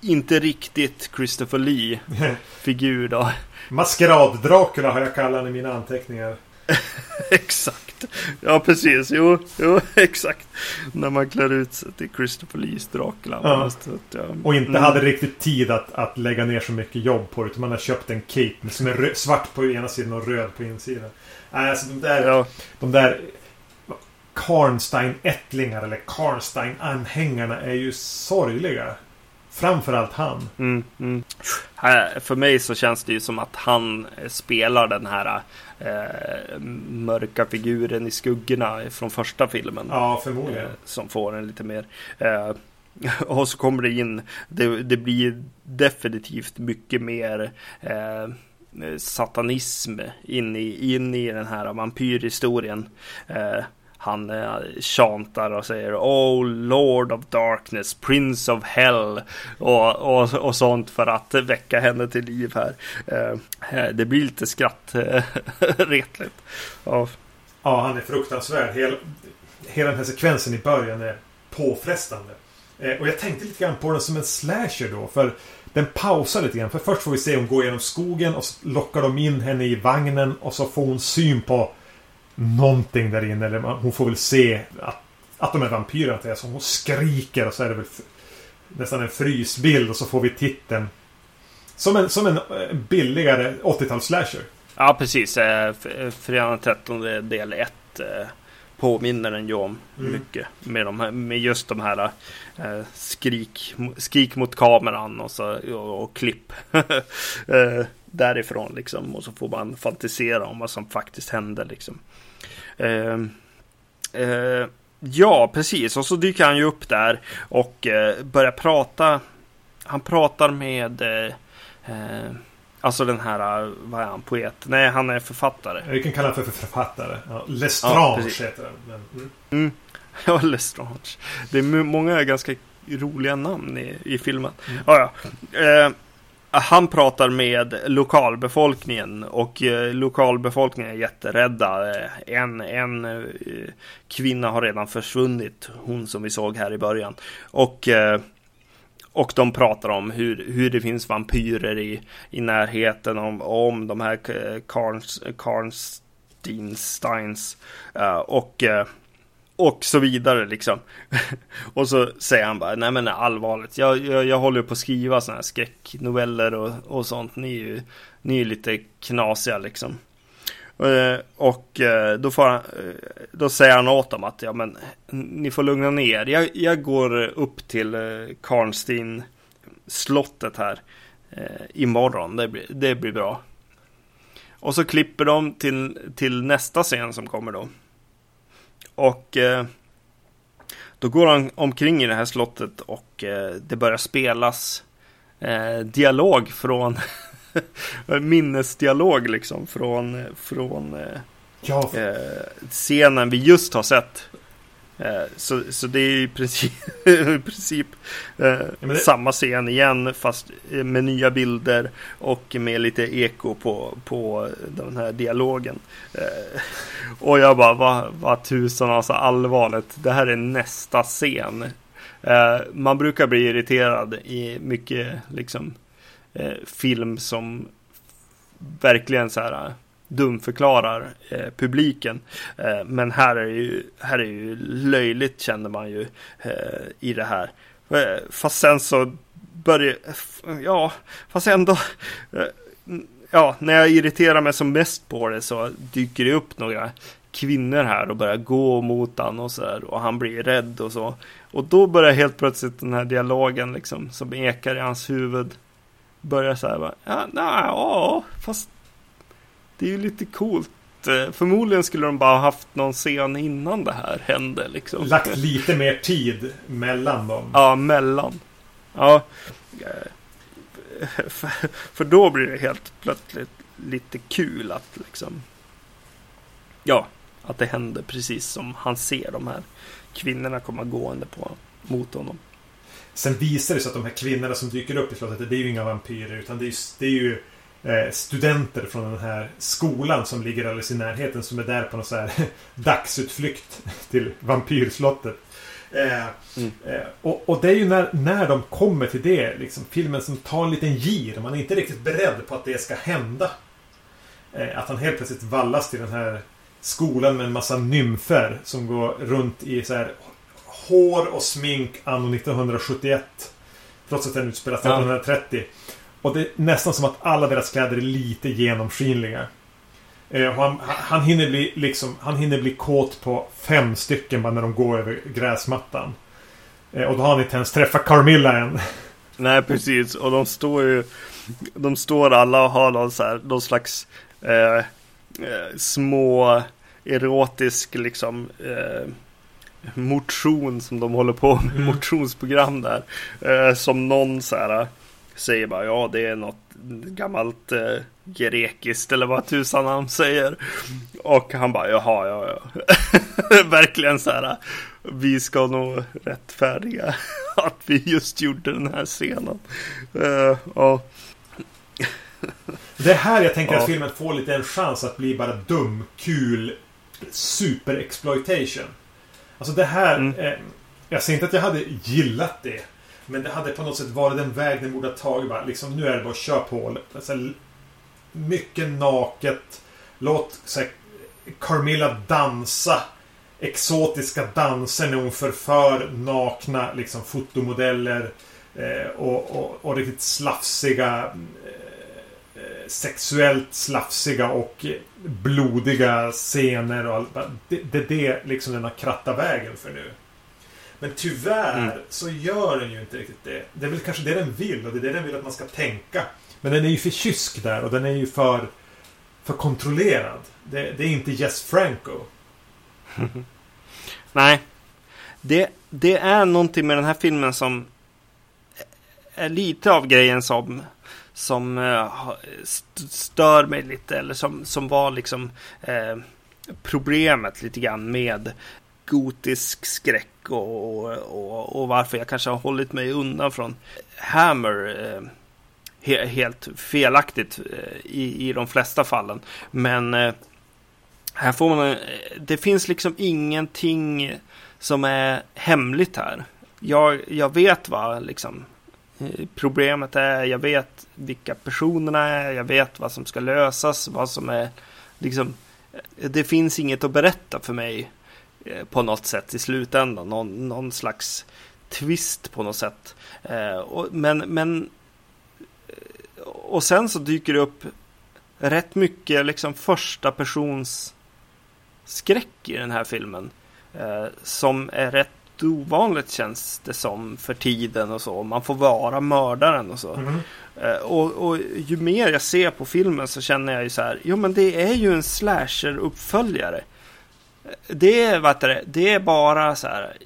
S2: inte riktigt Christopher Lee-figur då.
S1: Maskerad-Dracula har jag kallat i mina anteckningar.
S2: exakt. Ja, precis. Jo, jo, exakt. När man klär ut sig till Christopher Lees Dracula.
S1: Ja.
S2: Ja.
S1: Och inte
S2: Mm.
S1: hade riktigt tid att, att lägga ner så mycket jobb på det. Utan man har köpt en cape som är svart på ena sidan och röd på insidan. Alltså de där,
S2: Ja,
S1: de där Karnstein-ättlingar eller Karnstein-anhängarna är ju sorgliga. Framförallt han.
S2: Mm, mm. För mig så känns det ju som att han eh, spelar den här eh, mörka figuren i skuggorna från första filmen.
S1: Ja, förmodligen.
S2: Eh, som får en lite mer eh, och så kommer det in det, det blir definitivt mycket mer eh, satanism in i, in i den här vampyrhistorien. Eh, han eh, och säger Oh Lord of Darkness, Prince of Hell och, och, och sånt för att väcka henne till liv här. Eh, eh det blir lite skrattretligt. Eh, ja,
S1: Ja, han är fruktansvärd. Hela, hela den här sekvensen i början är påfrestande. Eh, och jag tänkte lite grann på den som en slasher då. För den pausar lite grann. För först får vi se hon gå genom skogen och så lockar de in henne i vagnen och så får hon syn på någonting där inne. Eller hon får väl se att, att de är vampyrer. Att det är så hon skriker och så är det väl nästan en frysbild och så får vi titeln. Som en, som en eh, billigare 80-tals slasher.
S2: Ja, precis. Eh, Fredagen den 13 del 1 eh, påminner den ju om
S1: Mm.
S2: mycket. Med, de här, med just de här eh, skrik, skrik mot kameran och, så, och, och klipp eh, därifrån liksom. Och så får man fantisera om vad som faktiskt hände liksom. Eh, eh, ja, precis. Och så dyker han ju upp där och eh, börjar prata. Han pratar med eh, Alltså den här, vad är han, poet? Nej, han är författare.
S1: Vi kan kalla honom för författare. Ja,
S2: Ja,
S1: Lestrange
S2: precis.
S1: heter den. Men, mm.
S2: Mm. Ja, Lestrange. Det är många ganska roliga namn i, i filmen.
S1: Mm.
S2: Ja, ja. Eh, han pratar med lokalbefolkningen och eh, lokalbefolkningen är jätterädda. Eh, en, en eh, kvinna har redan försvunnit, hon som vi såg här i början. Och, eh, och de pratar om hur, hur det finns vampyrer i, i närheten, om, om de här eh, Karns, Karnsteinsteins. Eh, och eh, och så vidare liksom. och så säger han bara, nej men allvarligt, jag, jag, jag håller på att skriva sådana här skräcknoveller och, och sånt. Ni är ju ni är lite knasiga liksom. Eh, och eh, då, får han, eh, då säger han åt dem att ja, men, ni får lugna ner. Jag, jag går upp till Karnstein slottet här imorgon. Det blir, det blir bra. Och så klipper de till, till nästa scen som kommer då. Och eh, då går han omkring i det här slottet och eh, det börjar spelas eh, dialog från minnesdialog liksom från, från ja. Scenen vi just har sett. Eh, så, så det är i princip, i princip eh, det... samma scen igen fast med nya bilder och med lite eko på, på den här dialogen. Eh, och jag bara, vad, vad tusan alltså allvarligt, det här är nästa scen. Man brukar bli irriterad i mycket liksom film som verkligen så här dumförklarar eh, publiken. Eh, men här är, ju, här är ju löjligt känner man ju eh, i det här. Eh, fast sen så börjar, eh, ja, fast ändå, eh, ja, när jag irriterar mig som mest på det så dyker det upp några kvinnor här och börjar gå mot honom och så här, och han blir rädd och så. Och då börjar helt plötsligt den här dialogen liksom som ekar i hans huvud Börjar så här bara, ja, nej, ja, fast det är ju lite coolt. Eh, förmodligen skulle de bara haft någon scen innan det här hände. Liksom.
S1: Lagt lite mer tid mellan dem.
S2: Ja, mellan. Ja. För, då blir det helt plötsligt lite kul att liksom. Ja, att det händer precis som han ser de här kvinnorna komma gående på mot honom.
S1: Sen visar det sig att de här kvinnorna som dyker upp i slottet, det är ju inga vampyrer utan det är, det är ju eh, studenter från den här skolan som ligger alldeles i närheten som är där på någon så här dagsutflykt till vampyrslottet. Eh, mm. eh, och, och, det är ju när, när de kommer till det, liksom, filmen som tar en liten gir. Man är inte riktigt beredd på att det ska hända. Eh, att han helt plötsligt vallas till den här skolan med en massa nymfer som går runt i så här hår och smink anno 1971. Trots att den utspelas 1930. Och det är nästan som att alla deras kläder är lite genomskinliga. Eh, han, han, hinner bli liksom, han hinner bli kåt på fem stycken bara när de går över gräsmattan. Eh, och då har han inte ens träffat Carmilla än.
S2: Nej, precis. Och de står ju... De står alla och har någon, så här, någon slags eh, eh små erotisk liksom eh, motion som de håller på med, mm. motionsprogram där. Eh, som någon så här säger bara ja det är något gammalt eh, grekiskt eller vad tusan han säger. Och han bara jaha ja ja. Verkligen så här. Vi ska nog rättfärdiga att vi just gjorde den här scenen. Uh, och...
S1: Det är här jag tänker ja. att filmen får lite en chans att bli bara dum, kul, super-exploitation. Alltså det här... Mm. Eh, jag säger inte att jag hade gillat det. Men det hade på något sätt varit den väg den borde ha tagit. Bara, liksom, nu är det bara att köra på. Alltså, mycket naket. Låt så här, Carmilla dansa exotiska danser när hon förför nakna liksom, fotomodeller. Eh, och, och, och, riktigt slafsiga eh, eh sexuellt slafsiga och blodiga scener och allt. Det, det är det liksom den har krattat vägen för nu. Men tyvärr mm. så gör den ju inte riktigt det. Det är väl kanske det den vill och det är det den vill att man ska tänka. Men den är ju för kysk där och den är ju för, för kontrollerad. Det, det är inte Jess Franco.
S2: Nej. Det, det är någonting med den här filmen som är lite av grejen som som uh, stör mig lite eller som, som var liksom uh, problemet lite grann med gotisk skräck och, och, och, varför jag kanske har hållit mig undan från Hammer eh, he, helt felaktigt eh, i, i de flesta fallen. Men eh, här får man, eh, det finns liksom ingenting som är hemligt här. Jag, jag vet vad liksom eh, problemet är, jag vet vilka personerna är, jag vet vad som ska lösas, vad som är liksom eh, det finns inget att berätta för mig på något sätt i slutändan. Någon, någon slags twist på något sätt. Eh, och, men, men eh, och sen så dyker det upp rätt mycket liksom första persons skräck i den här filmen. Eh, som är rätt ovanligt känns det som för tiden och så. Man får vara mördaren och så. Mm. Eh, och, och, ju mer jag ser på filmen så känner jag ju så här. Jo men det är ju en slasher-uppföljare. Det är, det, är bara så här.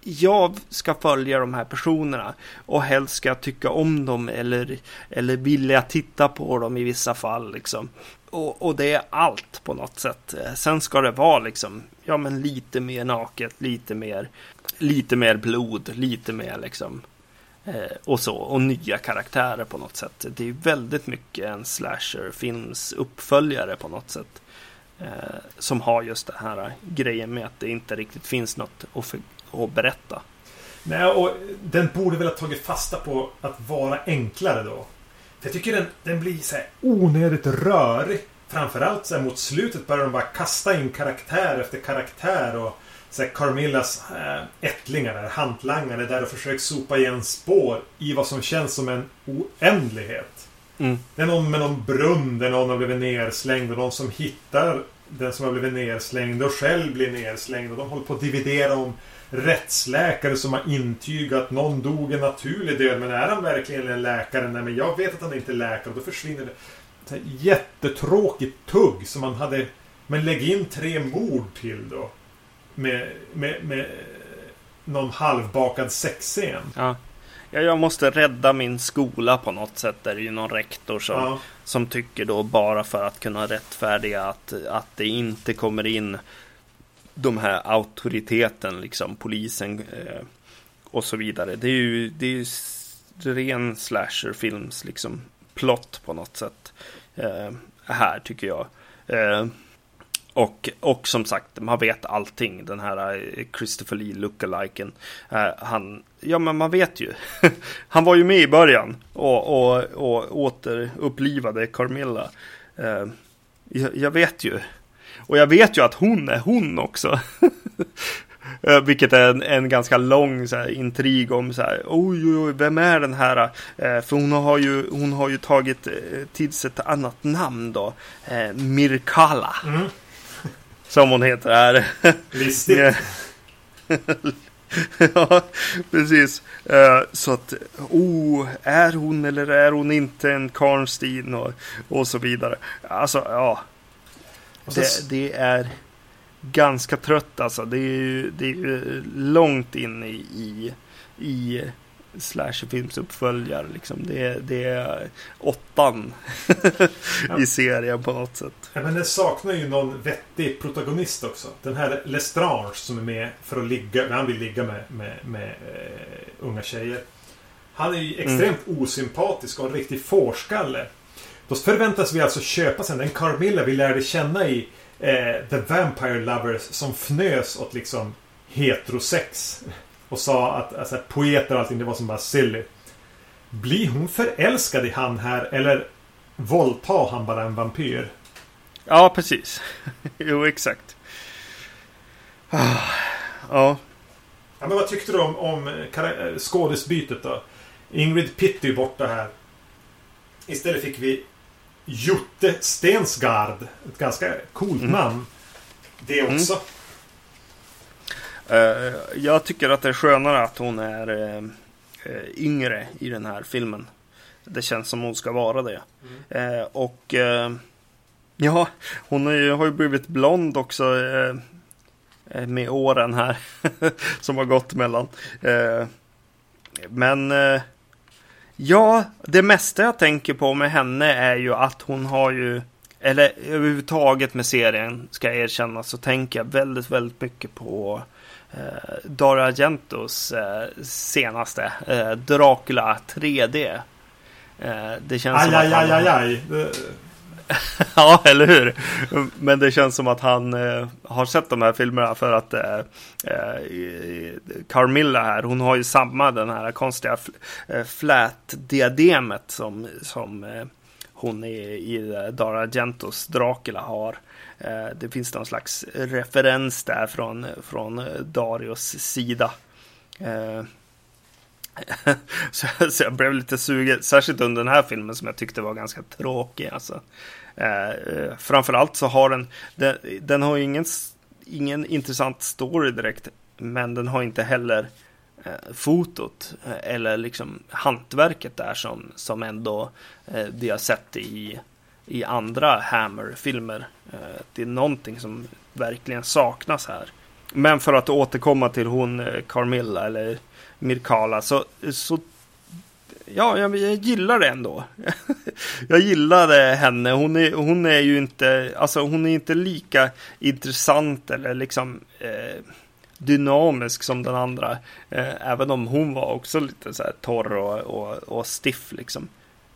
S2: Jag ska följa de här personerna och helst ska jag tycka om dem eller, eller vilja titta på dem i vissa fall. Liksom. Och, och, det är allt på något sätt. Sen ska det vara liksom, ja men lite mer naket, lite mer, lite mer blod, lite mer liksom. Eh, och så, och nya karaktärer på något sätt. Det är väldigt mycket en slasherfilms uppföljare på något sätt. Eh, som har just det här grejen med att det inte riktigt finns något att, för, att berätta.
S1: Nej, och den borde väl ha tagit fasta på att vara enklare då. För jag tycker den, den blir så här onödigt rörig. Framförallt så här mot slutet börjar de bara kasta in karaktär efter karaktär. Och så här Carmillas äh, ättlingar, hantlangare, där och försöker sopa igen spår i vad som känns som en oändlighet. Mm. Det är någon med någon brunn där någon har blivit nerslängd och någon som hittar den som har blivit nerslängd och själv blir nerslängd. Och de håller på att dividera om rättsläkare som har intygat att någon dog en naturlig död. Men är han verkligen en läkare? Nej, men jag vet att han inte är läkare. Och då försvinner det. Jättetråkigt tugg som man hade... Men lägg in tre mord till då. Med, med, med någon halvbakad sexscen.
S2: Ja. Ja. Jag måste rädda min skola på något sätt. Det är ju någon rektor som, ja. som tycker då bara för att kunna rättfärdiga att, att det inte kommer in de här auktoriteten, liksom polisen eh, och så vidare. Det är ju det är ju ren slasherfilms liksom plott på något sätt. Eh, här tycker jag. Eh, och, och som sagt, man vet allting. Den här eh, Christopher Lee lookaliken. Eh, han, ja men man vet ju. han var ju med i början och, och, och återupplivade Carmilla. Eh, jag, jag vet ju och jag vet ju att hon är hon också. Eh, vilket är en, en, ganska lång så här, intrig om så här, oj, oj, oj, vem är den här? Eh, för hon har ju, hon har ju tagit eh, till sig ett annat namn då. Eh, Mirkala. Mm. Som hon heter här.
S1: Listigt.
S2: ja, precis. Uh, så att, oh, är hon eller är hon inte en Karnstein och, och så vidare. Alltså, ja. Det, det, är ganska trött alltså. Det är ju, det är långt in i, i, i slasherfilms uppföljare. Liksom. Det, det är åttan i serien på något sätt.
S1: Ja, men den saknar ju någon vettig protagonist också. Den här Lestrange som är med för att ligga, han vill ligga med, med, med uh, unga tjejer. Han är ju extremt mm. osympatisk och en riktig fårskalle. Då förväntas vi alltså köpa sen den Carmilla vi lärde känna i eh, The Vampire Lovers som fnös åt liksom heterosex. Och sa att alltså, poeter och allting det var som bara silly. Blir hon förälskad i han här eller våldtar han bara en vampyr?
S2: Ja, precis. jo, exakt. Ah, ja.
S1: ja. Men vad tyckte du om, om skådisbytet då? Ingrid Pitt är borta här. Istället fick vi Jutte Stensgard. Ett ganska coolt mm. namn. Det mm. också.
S2: Mm. Uh, jag tycker att det är skönare att hon är uh, yngre i den här filmen. Det känns som hon ska vara det. Mm. Och ja, hon ju, har ju blivit blond också med åren här som har gått mellan. men Ja, det mesta jag tänker på med henne är ju att hon har ju eller överhuvudtaget med serien ska jag erkänna så tänker jag väldigt, väldigt mycket på eh, Dario Argentos eh, senaste eh, Dracula 3D. Eh, det känns
S1: aj,
S2: som
S1: aj,
S2: att
S1: han... aj, aj, aj.
S2: ja, eller hur? Men det känns som att han eh, har sett de här filmerna för att eh, eh Carmilla här, hon har ju samma den här konstiga eh, flat-diademet som, som eh, hon i, i Dara Argentos Dracula har. Eh, det finns någon slags referens där från, från Darios sida. Eh, så, så, jag blev lite sugen, särskilt under den här filmen som jag tyckte var ganska tråkig. Alltså. Eh, eh framförallt så har den, den, den har ingen, ingen intressant story direkt, men den har inte heller eh, fotot eller liksom hantverket där som, som ändå eh, vi har sett i, i andra Hammer-filmer. Eh, det är någonting som verkligen saknas här. Men för att återkomma till hon eh, Carmilla eller Mirkala så, så ja, jag, jag gillar det ändå. jag gillade eh, henne. Hon är, hon är ju inte, alltså hon är inte lika intressant eller liksom eh, dynamisk som den andra. Eh, även om hon var också lite så här torr och, och, och stiff liksom.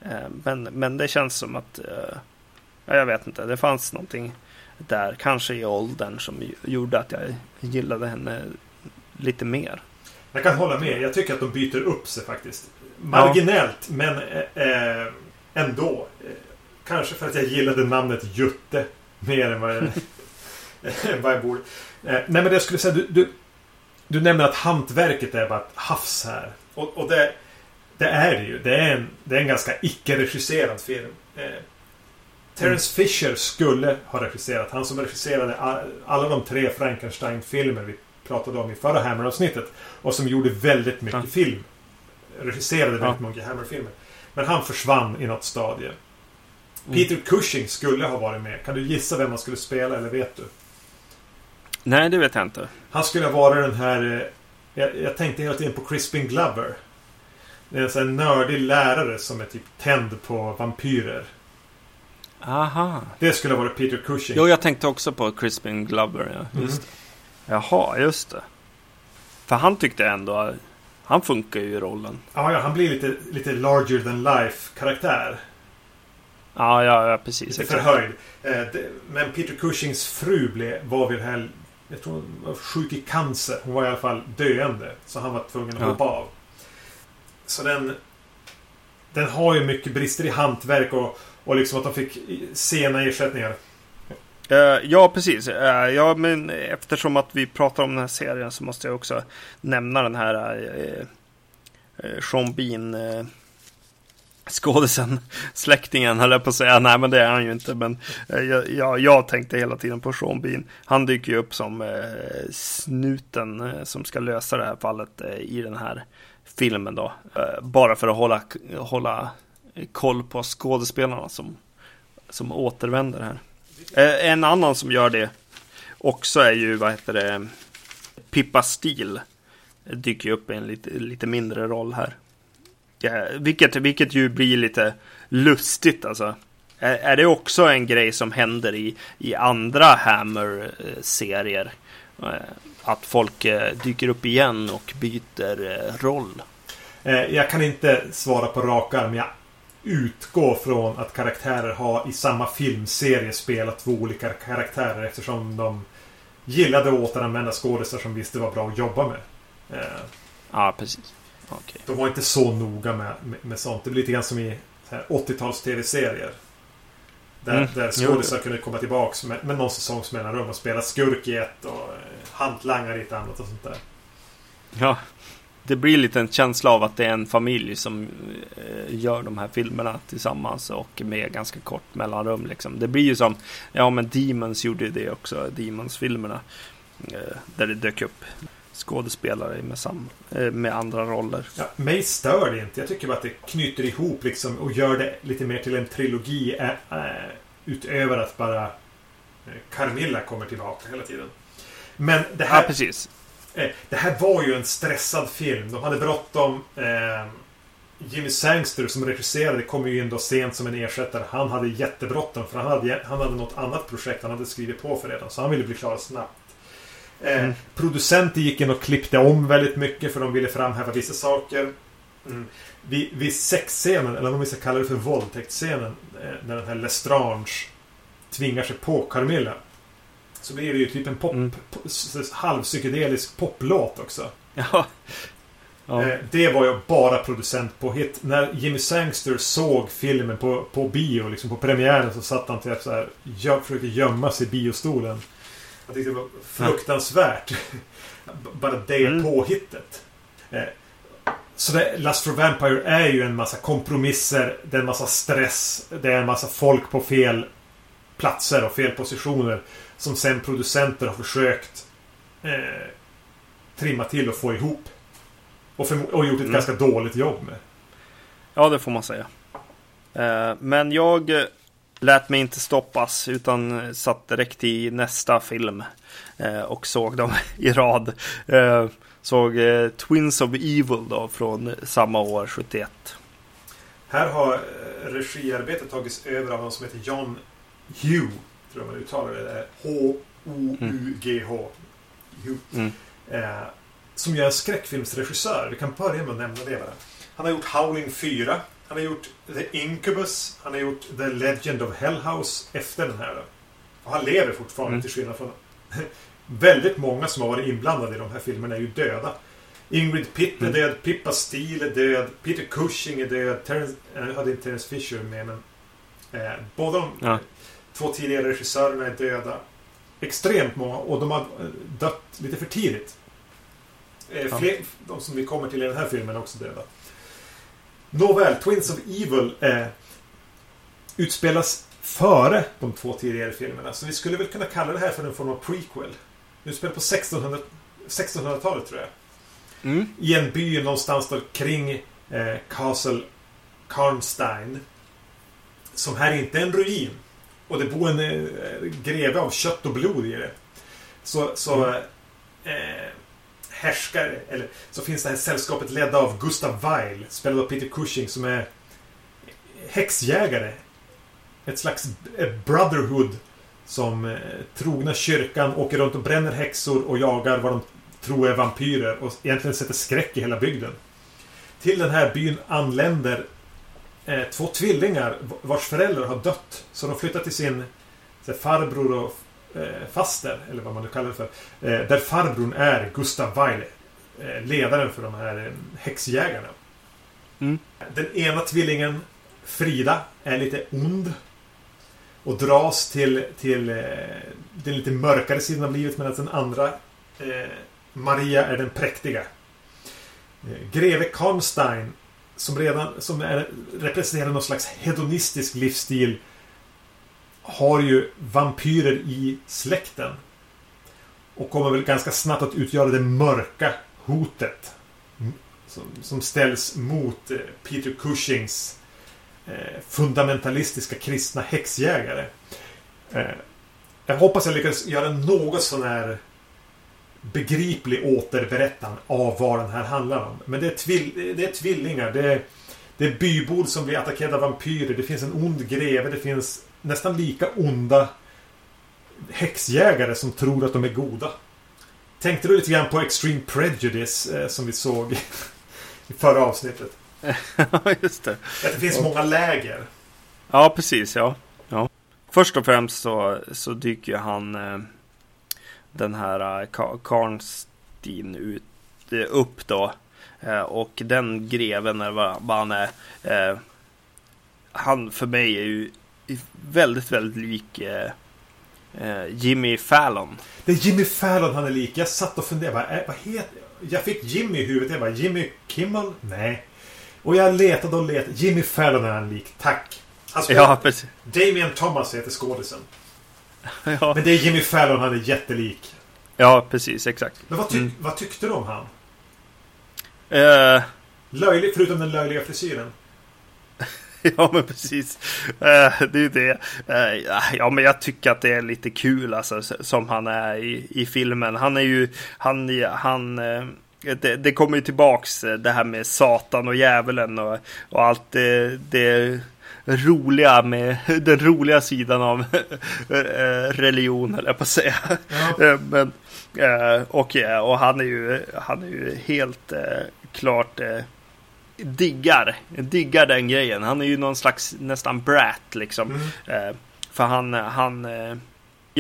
S2: Eh, men, men det känns som att, eh, jag vet inte, det fanns någonting där, kanske i åldern, som gjorde att jag gillade henne lite mer.
S1: Jag kan hålla med. Jag tycker att de byter upp sig faktiskt. Marginellt, ja. men eh, ändå. Kanske för att jag gillade namnet Jutte mer än vad jag, vad jag borde. Eh, nej, men det jag skulle säga. Du, du, du nämner att hantverket är bara ett havs här. Och, och det, det, är det ju. Det är en, det är en ganska icke-regisserad film. Eh, Terence mm. Fisher skulle ha regisserat. Han som regisserade alla de tre Frankenstein-filmer vi pratade om i förra Hammer-avsnittet. Och som gjorde väldigt mycket ja. film. Regisserade väldigt ja. många Hammer-filmer. Men han försvann i något stadie. Mm. Peter Cushing skulle ha varit med. Kan du gissa vem han skulle spela eller vet du?
S2: Nej, det vet jag inte.
S1: Han skulle ha varit den här... Eh, jag, jag tänkte hela tiden på Crispin Glover. Det är en nördig lärare som är typ tänd på vampyrer.
S2: Aha.
S1: Det skulle ha varit Peter Cushing.
S2: Jo, jag tänkte också på Crispin Glover. Ja. Just mm. Jaha, just det. För han tyckte ändå... Han funkar ju i rollen.
S1: Ja, ja han blir lite, lite larger than life karaktär.
S2: Ja, ja, ja precis.
S1: Lite förhöjd. Eh, men Peter Cushings fru blev, var vid det här... Jag tror hon var sjuk i cancer. Hon var i alla fall döende. Så han var tvungen att ja. hoppa av. Så den... Den har ju mycket brister i hantverk och, och liksom att de fick sena ersättningar.
S2: Uh, ja, precis. Uh, ja, men eftersom att vi pratar om den här serien så måste jag också nämna den här uh, Sean Bean skådisen, släktingen höll jag på att säga. Nej, men det är han ju inte. Men jag, jag, jag tänkte hela tiden på Sean Bean. Han dyker ju upp som eh, snuten eh, som ska lösa det här fallet eh, i den här filmen då. Eh, bara för att hålla, hålla koll på skådespelarna som, som återvänder här. Eh, en annan som gör det också är ju, vad heter det, Pippa Steele. Dyker ju upp i en lite, lite mindre roll här. Ja, vilket, vilket ju blir lite lustigt alltså. Är, är det också en grej som händer i, i andra Hammer-serier? Eh, att folk dyker upp igen och byter roll?
S1: Jag kan inte svara på rak arm. Jag utgå från att karaktärer har i samma filmserie spelat två olika karaktärer eftersom de gillade att återanvända skådisar som visste var bra att jobba med.
S2: Eh, ja, precis.
S1: Okay. De var inte så noga med, med, med sånt. Det blir lite grann som i 80-tals tv-serier. Där, mm. där skådisar kunde komma tillbaks med, med någon säsongs mellanrum och spela skurk i ett och eh, hantlangare i ett annat och sånt där.
S2: Ja, det blir lite en känsla av att det är en familj som eh, gör de här filmerna tillsammans och med ganska kort mellanrum. Liksom. Det blir ju som, ja men Demons gjorde det också, Demons-filmerna. Eh, där det dök upp skådespelare med, sam, eh, med andra roller.
S1: Ja, mig stör det inte. Jag tycker bara att det knyter ihop liksom och gör det lite mer till en trilogi äh, utöver att bara Carmilla kommer tillbaka hela tiden. Men det här...
S2: Ja, precis.
S1: Eh, det här var ju en stressad film. De hade bråttom. Eh, Jimmy Sangster som regisserade kom ju in då sent som en ersättare. Han hade jättebråttom för han hade, han hade något annat projekt han hade skrivit på för redan. Så han ville bli klar snabbt. Eh, mm. Producenter gick in och klippte om väldigt mycket för de ville framhäva vissa saker. Mm. Vid, vid sexscenen, eller om vi ska kalla det för våldtäktsscenen. Eh, när den här Lestrange tvingar sig på Carmilla. Så blir det ju typ en pop, mm. halvpsykedelisk poplåt också.
S2: Ja. Ja.
S1: Eh, det var ju bara producent på hit. När Jimmy Sangster såg filmen på, på bio, liksom på premiären, så satt han typ så här, försökte gömma sig i biostolen. Jag tyckte det var fruktansvärt. bara det
S2: Mm.
S1: påhittet. Eh, så det, Last for Vampire är ju en massa kompromisser, det är en massa stress, det är en massa folk på fel platser och fel positioner. Som sen producenter har försökt eh, trimma till och få ihop. Och, förmo- och gjort ett
S2: Mm.
S1: ganska dåligt jobb med.
S2: Ja, det får man säga. Eh, Men jag eh, lät mig inte stoppas utan eh, satt direkt i nästa film eh, och såg dem i rad. Eh, Såg eh, Twins of Evil då från samma år, 71.
S1: Här har eh, regiarbetet tagits över av någon som heter John Hugh. Tror jag man uttalar det. där. H-O-U-G-H.
S2: Mm.
S1: Eh, som ju är en skräckfilmsregissör. Vi kan börja med att nämna det bara. Han har gjort Howling 4. Han har gjort The Incubus. Han har gjort The Legend of Hellhouse efter den här. Då. Och han lever fortfarande
S2: Mm.
S1: till skillnad från väldigt många som har varit inblandade i de här filmerna är ju döda. Ingrid Pitt är
S2: Mm.
S1: död, Pippa Steele är död, Peter Cushing är död, Terrence, äh, hade inte Terence Fisher med men eh, båda de
S2: Ja.
S1: Två tidigare regissörerna är döda. Extremt många och de har dött lite för tidigt. Eh, fler, de som vi kommer till i den här filmen är också döda. Nåväl, Twins of Evil eh, utspelas före de två tidigare filmerna. Så vi skulle väl kunna kalla det här för en form av prequel. Utspelar på 1600 1600-talet tror jag.
S2: Mm.
S1: I en by någonstans där kring eh, Castle Karnstein. Som här inte är en ruin. Och det bor en eh, greve av kött och blod i det. Så, så eh, härskare, eller så finns det här sällskapet ledda av Gustav Weil, spelad av Peter Cushing, som är häxjägare. Ett slags eh, brotherhood som eh, trogna kyrkan åker runt och bränner häxor och jagar vad de tror är vampyrer och egentligen sätter skräck i hela bygden. Till den här byn anländer eh, två tvillingar vars föräldrar har dött. Så de flyttar till sin här, farbror och eh, faster, eller vad man nu kallar det för. Eh, där farbrorn är Gustav Weil, eh, ledaren för de här eh, häxjägarna.
S2: Mm.
S1: Den ena tvillingen, Frida, är lite ond. Och dras till, till eh, den lite mörkare sidan av livet medan den andra, eh, Maria, är den präktiga. Greve Karnstein, som redan som är, representerar någon slags hedonistisk livsstil, har ju vampyrer i släkten. Och kommer väl ganska snabbt att utgöra det mörka hotet. Som, som ställs mot eh, Peter Cushings eh, fundamentalistiska kristna häxjägare. Eh, jag hoppas jag lyckas göra något sån här begriplig återberättan av vad den här handlar om. Men det är, tvill, det är tvillingar. Det är, det är bybor som blir attackerade av vampyrer. Det finns en ond greve. Det finns nästan lika onda häxjägare som tror att de är goda. Tänkte du lite grann på Extreme Prejudice eh, som vi såg i förra avsnittet?
S2: Ja, just det.
S1: Att det finns många läger.
S2: Ja, precis. Ja. ja. Först och främst så, så dyker han eh, den här eh, Ka- Karnstein ut, eh, upp då. Eh, och den greven, eller vad, han är. Han för mig är ju väldigt, väldigt lik Jimmy Fallon.
S1: Det är Jimmy Fallon han är lik. Jag satt och funderade. Vad, heter... Jag fick Jimmy i huvudet. Jag bara, Jimmy Kimmel? Nej. Och jag letade och letade. Jimmy Fallon är han lik. Tack. Han spelar...
S2: Ja, precis.
S1: Damien Thomas heter skådisen.
S2: Ja,
S1: Men det är Jimmy Fallon han är jättelik.
S2: ja precis. Exakt.
S1: Men vad, ty-
S2: Mm.
S1: vad tyckte du om han?
S2: Eh,
S1: Löjlig, förutom den löjliga frisyren.
S2: Ja men precis. Eh, det är ju det. Eh, ja men jag tycker att det är lite kul alltså som han är i, i filmen. Han är ju, han, han det, det kommer ju tillbaks det här med Satan och djävulen och, och allt det, det roliga med den roliga sidan av eh, religion eller på att säga.
S1: Ja.
S2: Eh, Men, eh, och, och han är ju, han är ju helt klart diggar, diggar den grejen. Han är ju någon slags nästan brat liksom.
S1: Mm.
S2: För han, han,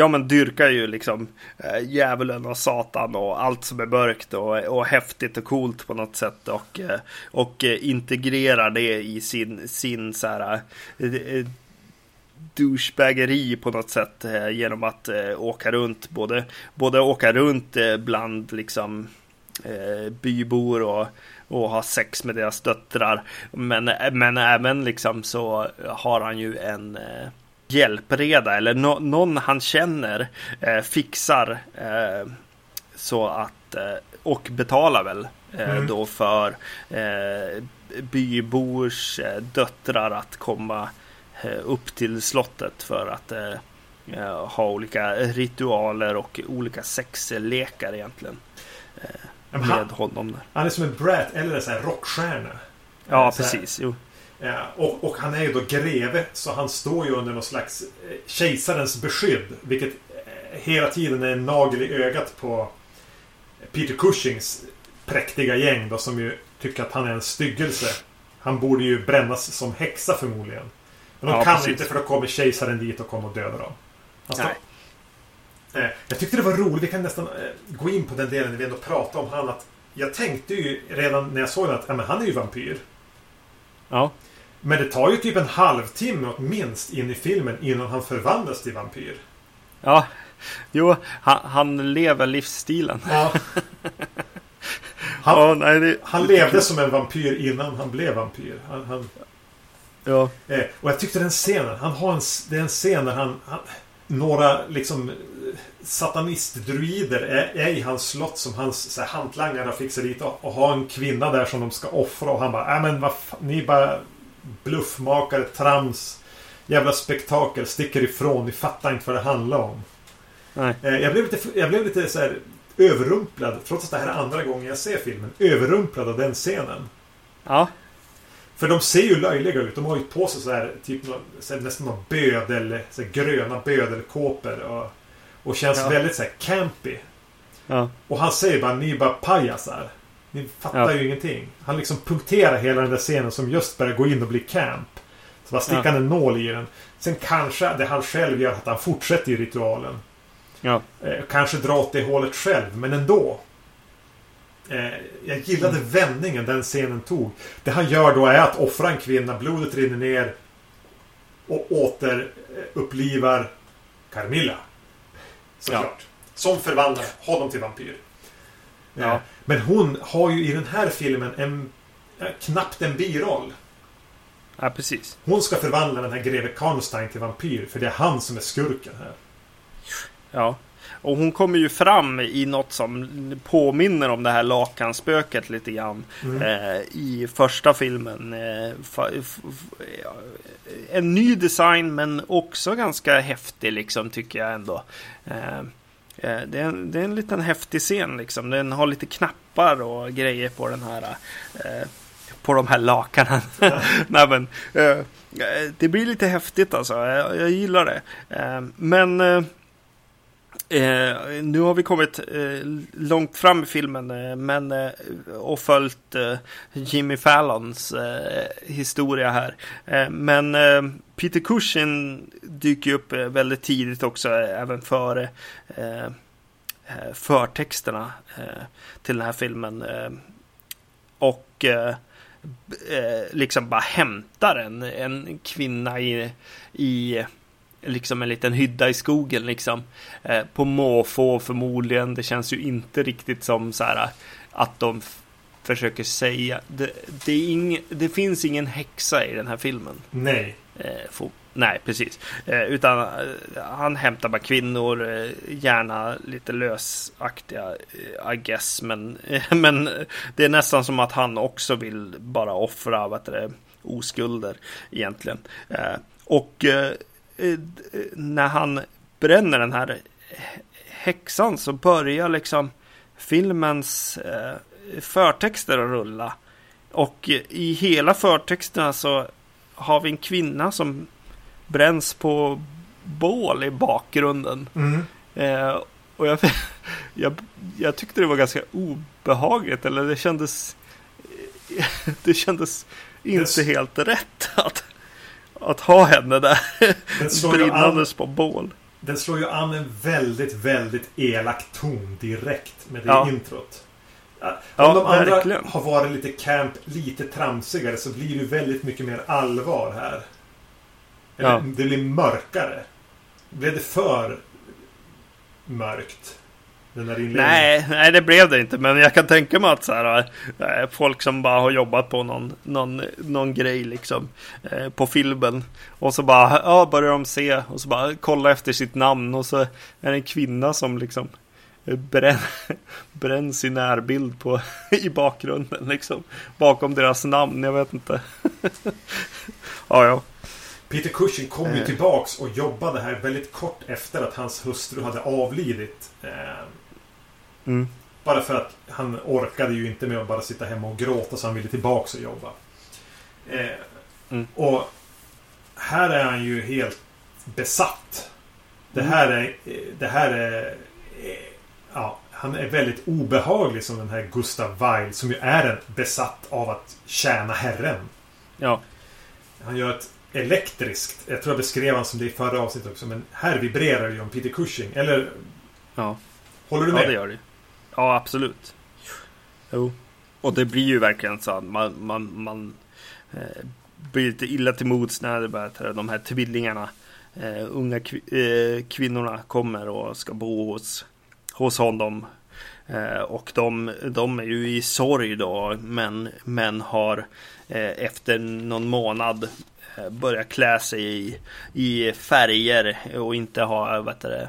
S2: ja men dyrkar ju liksom eh, djävulen och satan och allt som är mörkt och, och häftigt och coolt på något sätt och, eh, och eh, integrerar det i sin, sin så här eh, äh, douchebaggeri på något sätt genom att åka runt både, både åka runt bland liksom bybor och och ha sex med deras döttrar. Men, men även liksom så har han ju en eh, hjälpreda eller no någon han känner eh, fixar eh, så att eh, och betalar väl eh, mm. då för eh, bybors döttrar att komma upp till slottet för att ha olika ritualer och olika sexlekar egentligen med han, honom. Där.
S1: Han är som en brat eller en rockstjärna.
S2: Ja, precis. Jo.
S1: Ja, och, och, han är ju då greve så han står ju under någon slags eh, kejsarens beskydd. Vilket eh, hela tiden är en nagel i ögat på Peter Cushings präktiga gäng då som ju tycker att han är en styggelse. Han borde ju brännas som häxa förmodligen. Men de ja, kan precis. inte för då kommer kejsaren dit och kommer och dödar dem. Alltså, eh, jag tyckte det var roligt, vi kan nästan gå in på den delen när vi ändå pratar om han. Att jag tänkte ju redan när jag såg den att ja, men han är ju vampyr.
S2: Ja.
S1: Men det tar ju typ en halvtimme minst in i filmen innan han förvandlas till vampyr.
S2: Ja, jo, han, han lever livsstilen. Ja.
S1: Han, oh, nej, det... han levde som en vampyr innan han blev vampyr. Han, han...
S2: Ja.
S1: Eh, och jag tyckte den scenen, han har en, det är en scen där han, några liksom satanistdruider är, är i hans slott som hans så här, hantlangare har fixat dit och, och har en kvinna där som de ska offra och han bara, äh, men vad ni bara bluffmakare, trams, jävla spektakel, sticker ifrån. Ni fattar inte vad det handlar om.
S2: Nej.
S1: Eh, jag blev lite, jag blev lite så här överrumplad, trots att det här är andra gången jag ser filmen, överrumplad av den scenen.
S2: Ja.
S1: För de ser ju löjliga ut. De har ju på sig så här, typ så här, nästan någon bödel, så här, gröna bödelkåpor. Och, och känns ja. väldigt så här campy.
S2: Ja.
S1: Och han säger bara, ni är bara pajasar. Ni fattar ja. ju ingenting. Han liksom punkterar hela den där scenen som just börjar gå in och bli camp. Så bara sticker han en nål i den. Sen kanske det han själv gör att han fortsätter i ritualen.
S2: Ja.
S1: Eh, kanske dra åt det hålet själv, men ändå. Eh, jag gillade mm. vändningen den scenen tog. Det han gör då är att offra en kvinna, blodet rinner ner. Och återupplivar Carmilla. Såklart. Ja. Som förvandlar honom till vampyr.
S2: Ja.
S1: Men hon har ju i den här filmen en, knappt en biroll.
S2: Ja, precis.
S1: Hon ska förvandla den här greve Karnstein till vampyr. För det är han som är skurken här.
S2: Ja. Och hon kommer ju fram i något som påminner om det här lakanspöket lite grann. Mm. Eh, I första filmen. Eh, en ny design men också ganska häftig liksom tycker jag ändå. Eh, Eh, det är, en, det är en liten häftig scen liksom. Den har lite knappar och grejer på den här. Eh, på de här lakanen. Nej, men, eh, eh, det blir lite häftigt alltså. Jag, jag gillar det. Eh, men eh, eh, nu har vi kommit eh, långt fram i filmen eh, men, eh, och följt eh, Jimmy Fallons eh, historia här. Eh, men eh, Peter Cushing dyker upp eh, väldigt tidigt också, även före förtexterna till den här filmen. och liksom bara hämtar en, en kvinna i, i liksom en liten hydda i skogen liksom. Eh, på måfå förmodligen. Det känns ju inte riktigt som så här att de försöker säga. Det, det, ing, det, finns ingen häxa i den här filmen.
S1: Nej.
S2: Eh, for, nej, precis. Eh, utan eh, han hämtar bara kvinnor, eh, gärna lite lösaktiga, eh, I guess. Men, men det är nästan som att han också vill bara offra vad det, oskulder egentligen. och när han bränner den här häxan så börjar liksom filmens eh, förtexter att rulla. Och i hela förtexterna så har vi en kvinna som bränns på bål i bakgrunden.
S1: Mm.
S2: Eh, och jag, jag, jag, tyckte det var ganska obehagligt. Eller det kändes... Det kändes inte helt rätt att, att ha henne där brinnandes på bål.
S1: den slår ju an en väldigt, väldigt elak ton direkt med det
S2: Ja.
S1: introt. Om
S2: Ja,
S1: de andra
S2: verkligen.
S1: har varit lite camp, lite tramsigare så blir det väldigt mycket mer allvar här. Eller,
S2: Ja.
S1: Det blir mörkare. Blev det för mörkt? Den där inledningen?
S2: Nej, nej, det blev det inte. Men jag kan tänka mig att så här, eh, folk som bara har jobbat på någon, någon, någon grej liksom eh, på filmen. Och så bara, ja, börjar de se och så bara kolla efter sitt namn och så är det en kvinna som liksom eh, bränn, bränns i närbild på, i bakgrunden liksom. Bakom deras namn, jag vet inte. ja, ja.
S1: Peter Cushing kom ju tillbaks och jobbade här väldigt kort efter att hans hustru hade avlidit.
S2: Mm.
S1: Bara för att han orkade ju inte med att bara sitta hemma och gråta så han ville tillbaks och jobba. Eh,
S2: Mm.
S1: Och här är han ju helt besatt. Det
S2: Mm.
S1: här är... eh, Det här är... eh, Ja, han är väldigt obehaglig som den här Gustav Weil som ju är en besatt av att tjäna Herren.
S2: Ja,
S1: Han gör ett elektriskt. Jag tror jag beskrev han som det i förra avsnittet också. Men här vibrerar ju om Peter Cushing. Eller
S2: ja.
S1: håller du
S2: Ja,
S1: med?
S2: det gör det. Ja, absolut. Jo. Och det blir ju verkligen så att man, man, man eh, blir lite illa till mods när det börjar, de här tvillingarna, eh, unga kvi- eh, kvinnorna kommer och ska bo hos, hos honom. Eh, och de, de är ju i sorg då, men, men har eh, efter någon månad eh, börjat klä sig i, i färger och inte ha, vad heter det,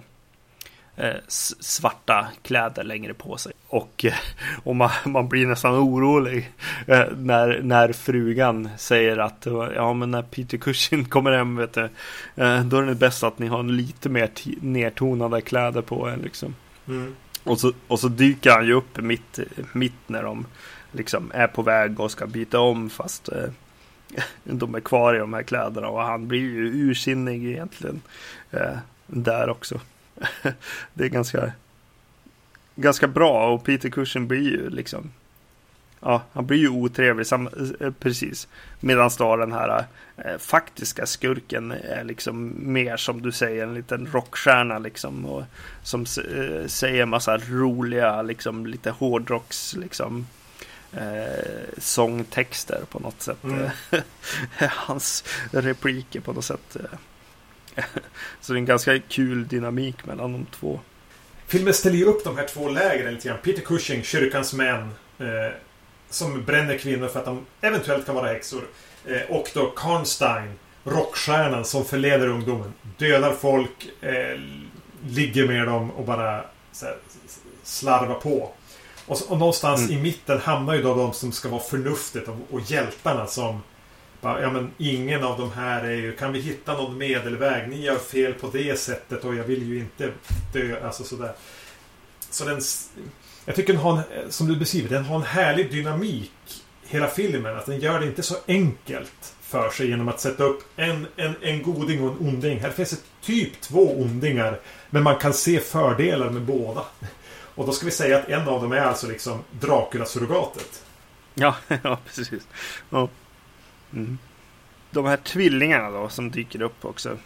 S2: svarta kläder längre på sig. Och, eh, och man, man blir nästan orolig eh, när, när frugan säger att eh, ja men när Peter Cushing kommer hem vet du, eh, då är det bäst att ni har lite mer nertonade kläder på er liksom.
S1: Mm.
S2: Och så, och så dyker han ju upp mitt, mitt när de liksom är på väg och ska byta om fast eh, de är kvar i de här kläderna och han blir ju ursinnig egentligen eh, där också. det är ganska ganska bra och Peter Cushing blir ju liksom Ja, han blir ju otrevlig sam, eh, precis. Medan då den här eh, faktiska skurken är liksom mer som du säger en liten rockstjärna liksom. Och, som eh, säger massa roliga liksom lite hårdrocks liksom eh, sångtexter på något sätt.
S1: Mm.
S2: Hans repliker på något sätt. eh. Så det är en ganska kul dynamik mellan de två.
S1: Filmen ställer ju upp de här två lägren lite grann. Peter Cushing, kyrkans män. Eh, som bränner kvinnor för att de eventuellt kan vara häxor. Eh, och då Karnstein, rockstjärnan som förleder ungdomen. Dödar folk, eh, ligger med dem och bara här, slarvar på. Och, så, och någonstans
S2: Mm.
S1: i mitten hamnar ju då de som ska vara förnuftet och, och hjältarna som Ja men ingen av de här är ju... Kan vi hitta någon medelväg? Ni gör fel på det sättet och jag vill ju inte dö. Alltså sådär. Så den... Jag tycker den har en, som du beskriver, den har en härlig dynamik. Hela filmen. Att den gör det inte så enkelt för sig genom att sätta upp en, en, en goding och en onding. Här finns det typ två ondingar. Men man kan se fördelar med båda. Och då ska vi säga att en av dem är alltså liksom Dracula-surrogatet.
S2: Ja, ja precis. Ja. Mm. De här tvillingarna då som dyker upp också.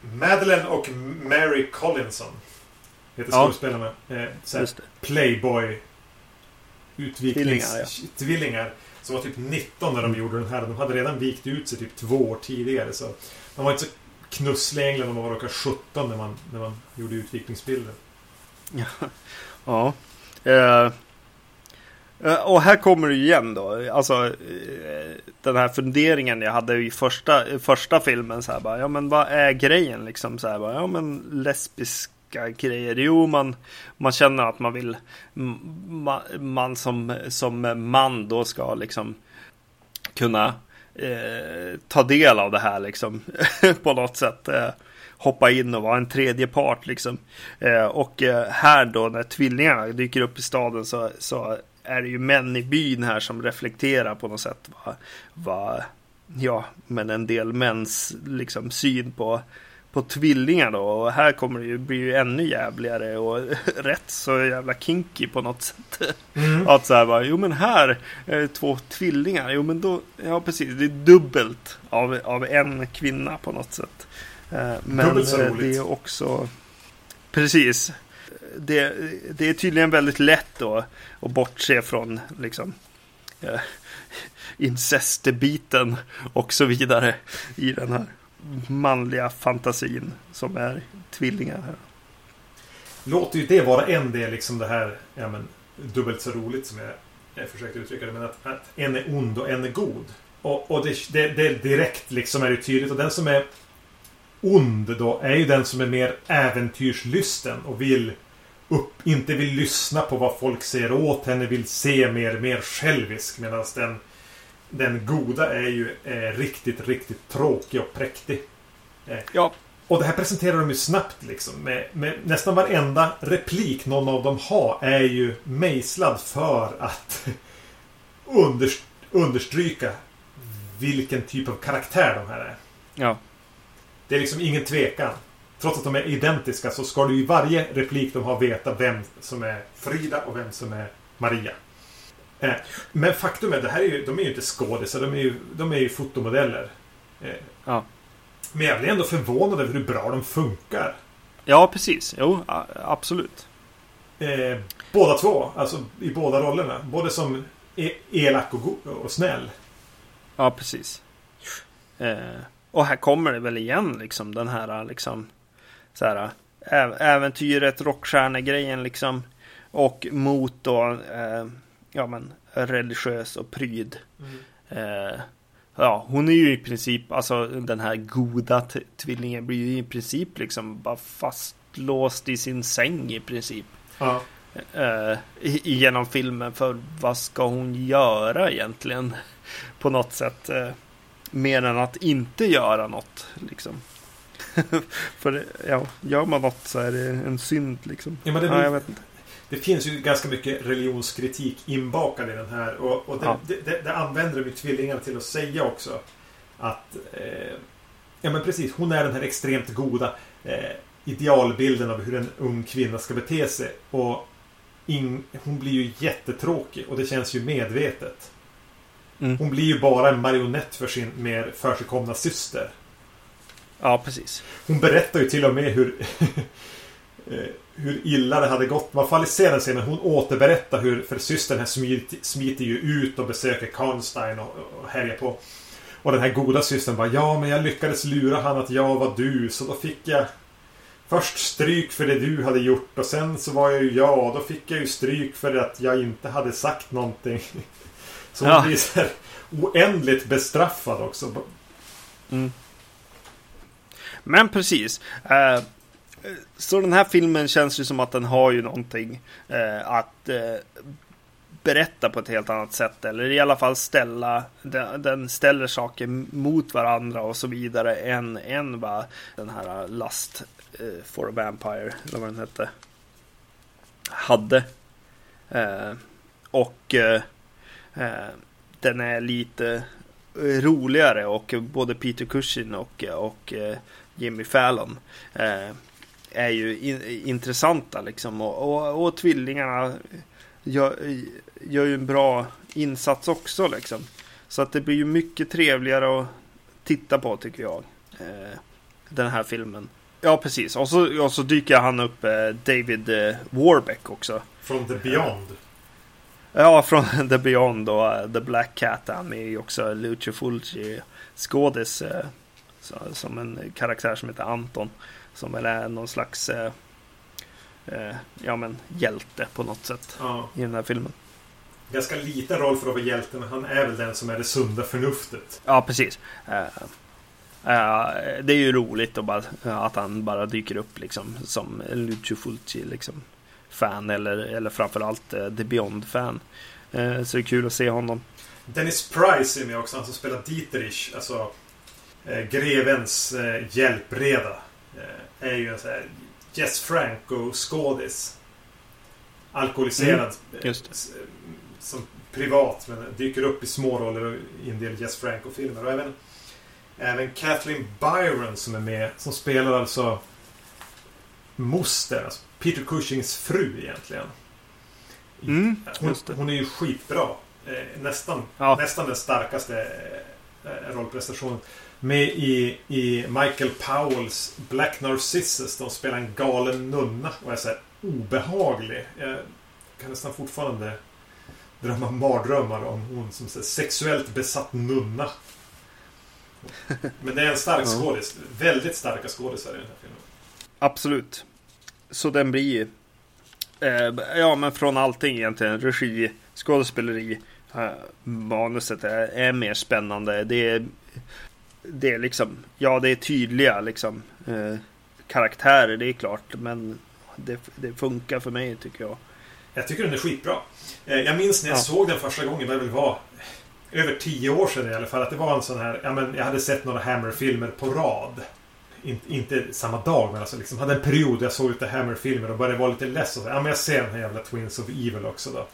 S1: Madeleine och Mary Collinson. Heter
S2: Ja.
S1: skådespelarna. Eh. Playboy utviknings...
S2: Tvillingar,
S1: Tvillingar. Som var typ 19 när de gjorde den här. De hade redan vikt ut sig typ två år tidigare. Så de var inte så knussliga i England. De var råkade 17 när man, när man gjorde utvikningsbilder.
S2: Ja. Eh, eh, Eh, och här kommer det igen då. Alltså eh, den här funderingen jag hade i första, första filmen. Så här, bara, ja men vad är grejen liksom? Så här, bara, ja men lesbiska grejer. Jo man, man känner att man vill. Man, man som, som man då ska liksom kunna eh, ta del av det här liksom. på något sätt. Eh, hoppa in och vara en tredje part liksom. Eh, och eh, här då när tvillingarna dyker upp i staden så, så är det ju män i byn här som reflekterar på något sätt vad, vad ja, men en del mäns liksom syn på på tvillingar då och här kommer det ju bli ju ännu jävligare och rätt så jävla kinky på något sätt. Att så här bara, jo men här är det två tvillingar, jo men då, ja precis, det är dubbelt av, av en kvinna på något sätt. Eh, men det är också... Precis. Det, det är tydligen väldigt lätt då att bortse från liksom eh, incestbiten och så vidare i den här manliga fantasin som är tvillingar. Här.
S1: Låter ju det vara en del, liksom det här ja, men, dubbelt så roligt som jag, jag försökte uttrycka det. Men att, att en är ond och en är god. Och, och det, det, det direkt liksom är det tydligt. Och den som är ond då är ju den som är mer äventyrslysten och vill upp, inte vill lyssna på vad folk säger åt henne, vill se mer, mer självisk. Medan den, den goda är ju eh, riktigt, riktigt tråkig och präktig. Eh,
S2: Ja,
S1: och det här presenterar de ju snabbt liksom. Med, med nästan varenda replik någon av dem har är ju mejslad för att underst understryka vilken typ av karaktär de här är.
S2: ja,
S1: Det är liksom ingen tvekan. Trots att de är identiska så ska du i varje replik de har veta vem som är Frida och vem som är Maria. Eh, Men faktum är, det här är ju, de är ju inte skådisar, de är ju, de är ju fotomodeller. Eh,
S2: ja.
S1: Men jag blir ändå förvånad över hur bra de funkar.
S2: Ja, precis. Jo, absolut.
S1: Eh, båda två, alltså i båda rollerna. Både som e elak och, och snäll.
S2: Ja, precis. Och här kommer det väl igen liksom den här liksom så här ä- äventyret, rockstjärnegrejen liksom. Och mot då eh, ja men religiös och pryd. Eh, ja, hon är ju i princip, alltså den här goda tvillingen blir ju i princip liksom bara fastlåst i sin säng i princip.
S1: Ja.
S2: Eh, genom filmen för vad ska hon göra egentligen? På något sätt. Mer än att inte göra något liksom. för ja, gör man något så är det en synd liksom.
S1: Ja, men det,
S2: ja, jag vet inte.
S1: det finns ju ganska mycket religionskritik inbakad i den här. Och, och det,
S2: Ja.
S1: det, det, det använder de ju tvillingarna till att säga också. Att... Eh, ja men precis, hon är den här extremt goda eh, idealbilden av hur en ung kvinna ska bete sig. Och in, hon blir ju jättetråkig och det känns ju medvetet.
S2: Mm.
S1: Hon blir ju bara en marionett för sin mer försigkomna syster.
S2: Ja, precis.
S1: Hon berättar ju till och med hur eh, hur illa det hade gått. Man får aldrig se den scenen. Hon återberättar hur, för systern här smiter, smiter ju ut och besöker Karnstein och, och härjar på. Och den här goda systern bara Ja, men jag lyckades lura han att jag var du, så då fick jag Först stryk för det du hade gjort och sen så var jag ju jag och då fick jag ju stryk för att jag inte hade sagt någonting. Så
S2: Ja.
S1: blir så här oändligt bestraffad också.
S2: Mm. Men precis. Eh, så den här filmen känns ju som att den har ju någonting eh, att eh, berätta på ett helt annat sätt. Eller i alla fall ställa, den, den ställer saker mot varandra och så vidare än, än vad den här Lust eh, for a Vampire, eller vad den hette, hade. Eh, och eh, Eh, den är lite eh, roligare och både Peter Cushing och, och eh, Jimmy Fallon är ju in, intressanta liksom och, och, och tvillingarna gör, gör ju en bra insats också liksom. Så att det blir ju mycket trevligare att titta på tycker jag. Den här filmen. Ja precis och så, och så dyker han upp David Warbeck också.
S1: Från The Beyond.
S2: Ja, från The Beyond och uh, The Black Cat. Han är ju också Lucio Fulci skådis. Så, som en karaktär som heter Anton. Som väl är någon slags uh, ja, men, hjälte på något sätt
S1: Ja.
S2: i den här filmen.
S1: Ganska liten roll för att vara hjälte, men han är väl den som är det sunda förnuftet.
S2: Ja, precis. Det är ju roligt bara, att han bara dyker upp liksom som Lucio Fulci liksom fan eller, eller framförallt uh, The Beyond-fan. Uh, så det är kul att se honom.
S1: Dennis Price är med också, han som spelar Dieterich. Alltså eh, grevens eh, hjälpreda. Eh, är ju en sån här Jess Franco-skådis. Alkoholiserad. eh, eh, Som privat, men dyker upp i små roller i en del Jess Franco-filmer. Och även, även Kathleen Byron som är med, som spelar alltså moster, alltså Peter Cushings fru egentligen.
S2: Mm,
S1: Hon, hon är ju skitbra. Eh, nästan,
S2: Ja.
S1: nästan den starkaste eh, rollprestationen. med i, i Michael Powells Black Narcissus. De spelar en galen nunna och är så obehaglig. Jag kan nästan fortfarande drömma mardrömmar om hon som så sexuellt besatt nunna. Men det är en stark skådis. Väldigt starka skådisar i den här filmen.
S2: Absolut. Så den blir eh, Ja men från allting egentligen. Regi, skådespeleri. Eh, manuset är, är, mer spännande. Det är, det är liksom Ja det är tydliga liksom eh, Karaktärer det är klart. Men det, det, funkar för mig tycker jag.
S1: Jag tycker den är skitbra. Eh, jag minns när jag ja. såg den första gången. Det väl var över tio år sedan i alla fall. Att det var en sån här... Ja, men jag hade sett några Hammer-filmer på rad. In, inte samma dag, men alltså liksom hade en period där jag såg lite Hammer-filmer och började vara lite less. Och så, ja, men jag ser den här jävla Twins of Evil också då.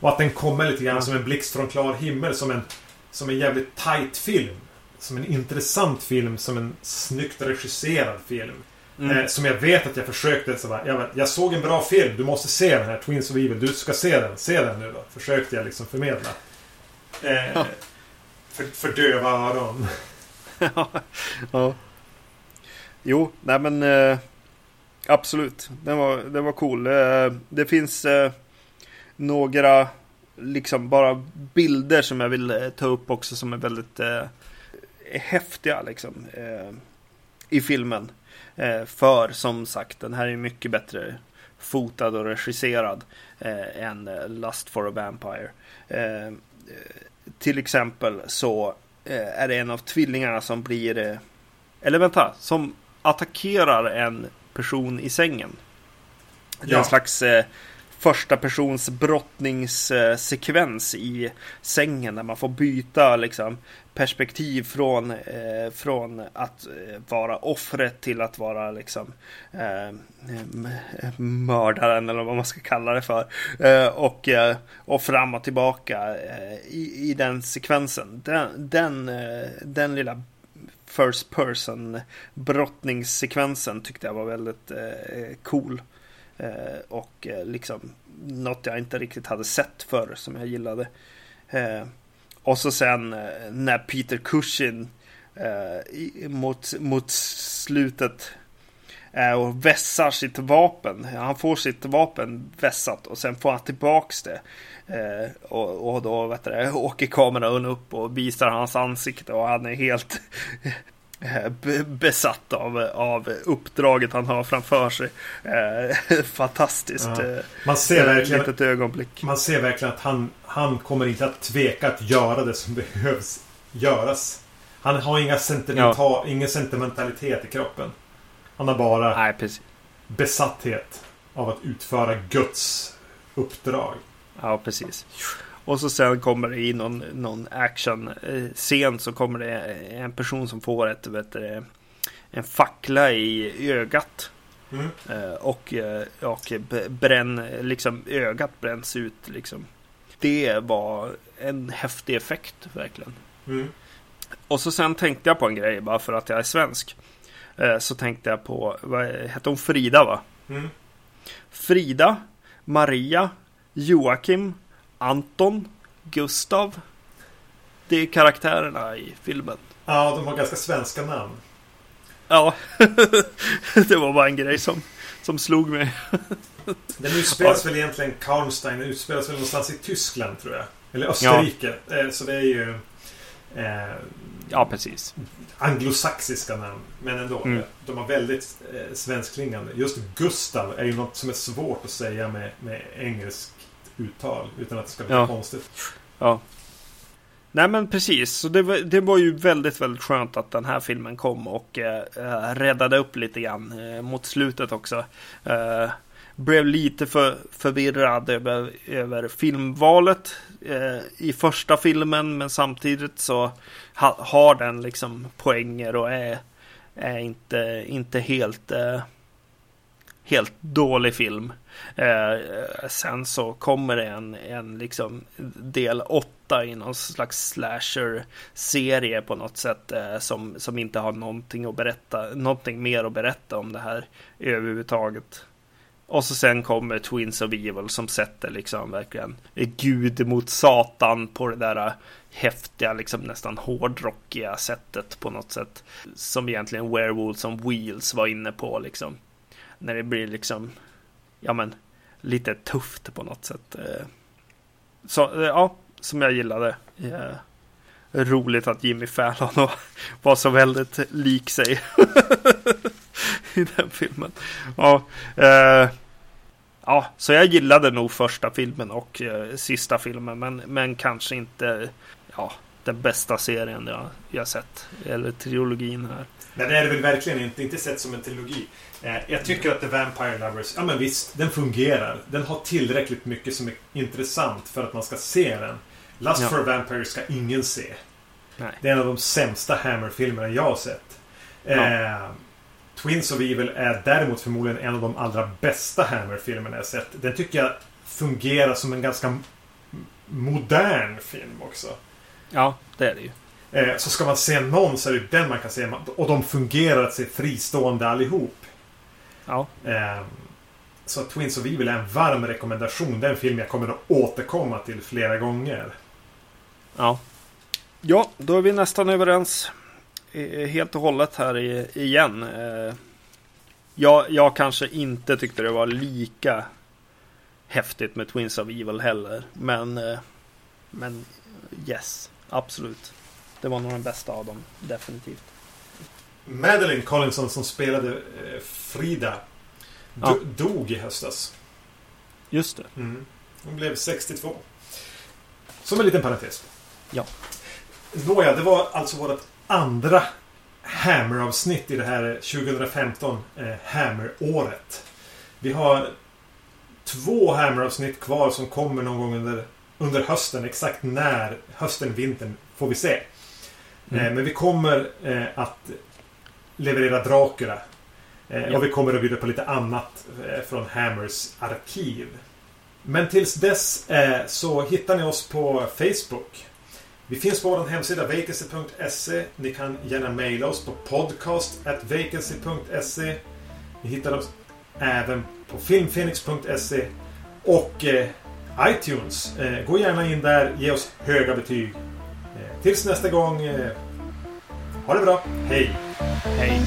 S1: Och att den kommer lite grann som en blixt från klar himmel. Som en, som en jävligt tight film. Som en intressant film. Som en snyggt regisserad film. Mm. Eh, som jag vet att jag försökte. Så bara, jag, jag, såg en bra film. Du måste se den här Twins of Evil. Du ska se den. Se den nu då. Försökte jag liksom förmedla. Eh, för, för döva öron.
S2: ja. Jo, nej men eh, absolut. Den var, den var cool. Eh, det finns eh, några liksom bara bilder som jag vill eh, ta upp också som är väldigt eh, häftiga liksom eh, i filmen. Eh, för som sagt, den här är mycket bättre fotad och regisserad eh, än eh, Lust for a Vampire till exempel så eh, är det en av tvillingarna som blir, eh, eller vänta, som attackerar en person i sängen. Det är en slags eh, första persons brottningssekvens i sängen där man får byta liksom, perspektiv från, eh, från att eh, vara offret till att vara liksom, eh, mördaren eller vad man ska kalla det för. Eh, och, eh, och fram och tillbaka eh, i, i den sekvensen. Den, den, den lilla first person brottningssekvensen tyckte jag var väldigt eh, cool. Eh, och eh, liksom något jag inte riktigt hade sett förr som jag gillade. Och så sen eh, när Peter Cushing eh, mot, mot slutet och vässar sitt vapen. Han får sitt vapen vässat och sen får han tillbaks det. Eh, och, och, då vet du, åker kameran upp och visar hans ansikte och han är helt Eh, besatt av, av uppdraget han har framför sig. Eh, fantastiskt. Ja. Eh,
S1: man ser verkligen,
S2: litet ögonblick.
S1: Man ser verkligen att han, han kommer inte att tveka att göra det som behövs göras. Han har inga sentimental, ja. ingen sentimentalitet i kroppen. Han har bara
S2: Nej,
S1: besatthet av att utföra Guds uppdrag.
S2: Ja, precis. Och så sen kommer det i någon, någon action-scen så kommer det en person som får ett, vet du, en fackla i ögat. Mm. Eh, och, eh, och bränn, liksom ögat bränns ut liksom. Det var en häftig effekt verkligen. Mm. Och så sen tänkte jag på en grej bara för att jag är svensk. Eh, så tänkte jag på, vad hette hon Frida va? Mm. Frida, Maria, Joakim, Anton, Gustav. Det är karaktärerna i filmen.
S1: Ja, de har ganska svenska namn.
S2: Ja, det var bara en grej som, som slog mig.
S1: Den utspelas ja. väl egentligen, Karnstein Den utspelas väl någonstans i Tyskland tror jag. Eller Österrike. Ja. Eh, så det är ju... Eh,
S2: ja, precis.
S1: Anglosaxiska namn. Men ändå. Mm. De har väldigt eh, svenskklingande. Just Gustav är ju något som är svårt att säga med, med engelsk uttal. Utan att det ska bli ja. konstigt.
S2: Ja. Nej men precis, så det var, det var ju väldigt, väldigt skönt att den här filmen kom och eh, räddade upp lite grann eh, mot slutet också. Eh, blev lite för förvirrad över, över filmvalet eh, i första filmen men samtidigt så ha, har den liksom poänger och är, är inte, inte helt eh, helt dålig film. Eh, sen så kommer det en, en liksom del åtta i någon slags slasher-serie på något sätt eh, som, som inte har någonting att berätta, någonting mer att berätta om det här överhuvudtaget. Och så sen kommer Twins of Evil som sätter liksom verkligen Gud mot Satan på det där häftiga, liksom nästan hårdrockiga sättet på något sätt. Som egentligen Werewolves som Wheels var inne på liksom. När det blir liksom, ja men, lite tufft på något sätt. Eh, så, eh, ja, som jag gillade. Yeah. Roligt att Jimmy Fallon var så väldigt lik sig i den filmen. Ja, eh, ja, så jag gillade nog första filmen och eh, sista filmen, men, men kanske inte ja, den bästa serien jag, jag sett. Eller trilogin här.
S1: Nej, det är det väl verkligen inte. Inte sett som en trilogi. Eh, jag tycker att The Vampire Lovers, ja men visst, den fungerar. Den har tillräckligt mycket som är intressant för att man ska se den. Lust ja. for a Vampire ska ingen se. Nej. Det är en av de sämsta Hammer-filmerna jag har sett. Ja. Eh, Twins of Evil är däremot förmodligen en av de allra bästa Hammer-filmerna jag sett. Den tycker jag fungerar som en ganska modern film också.
S2: Ja, det är det ju.
S1: Eh, så ska man se någon så är det den man kan se. Och de fungerar att se fristående allihop.
S2: Ja.
S1: Eh, så Twins of Evil är en varm rekommendation. Det är en film jag kommer att återkomma till flera gånger.
S2: Ja. Ja, då är vi nästan överens helt och hållet här igen. Eh, jag, jag kanske inte tyckte det var lika häftigt med Twins of Evil heller. Men, eh, men yes, absolut. Det var nog den bästa av dem, definitivt.
S1: Madeline Collinson som spelade eh, Frida ja. dog i höstas.
S2: Just det.
S1: Mm. Hon blev 62. Som en liten parentes.
S2: Ja.
S1: Nåja, det var alltså vårt andra Hammer-avsnitt i det här 2015 eh, Hammer-året. Vi har två Hammer-avsnitt kvar som kommer någon gång under, under hösten. Exakt när hösten, vintern får vi se. Mm. Eh, men vi kommer eh, att leverera Dracula. Eh, ja. Och vi kommer att bjuda på lite annat eh, från Hammers arkiv. Men tills dess eh, så hittar ni oss på Facebook. Vi finns på vår hemsida vacancy.se. Ni kan gärna mejla oss på podcast.vacancy.se. Ni hittar oss även på filmfenix.se och eh, iTunes. Eh, gå gärna in där, ge oss höga betyg. Eh, tills nästa gång, eh, ha det bra. Hej!
S2: Hej!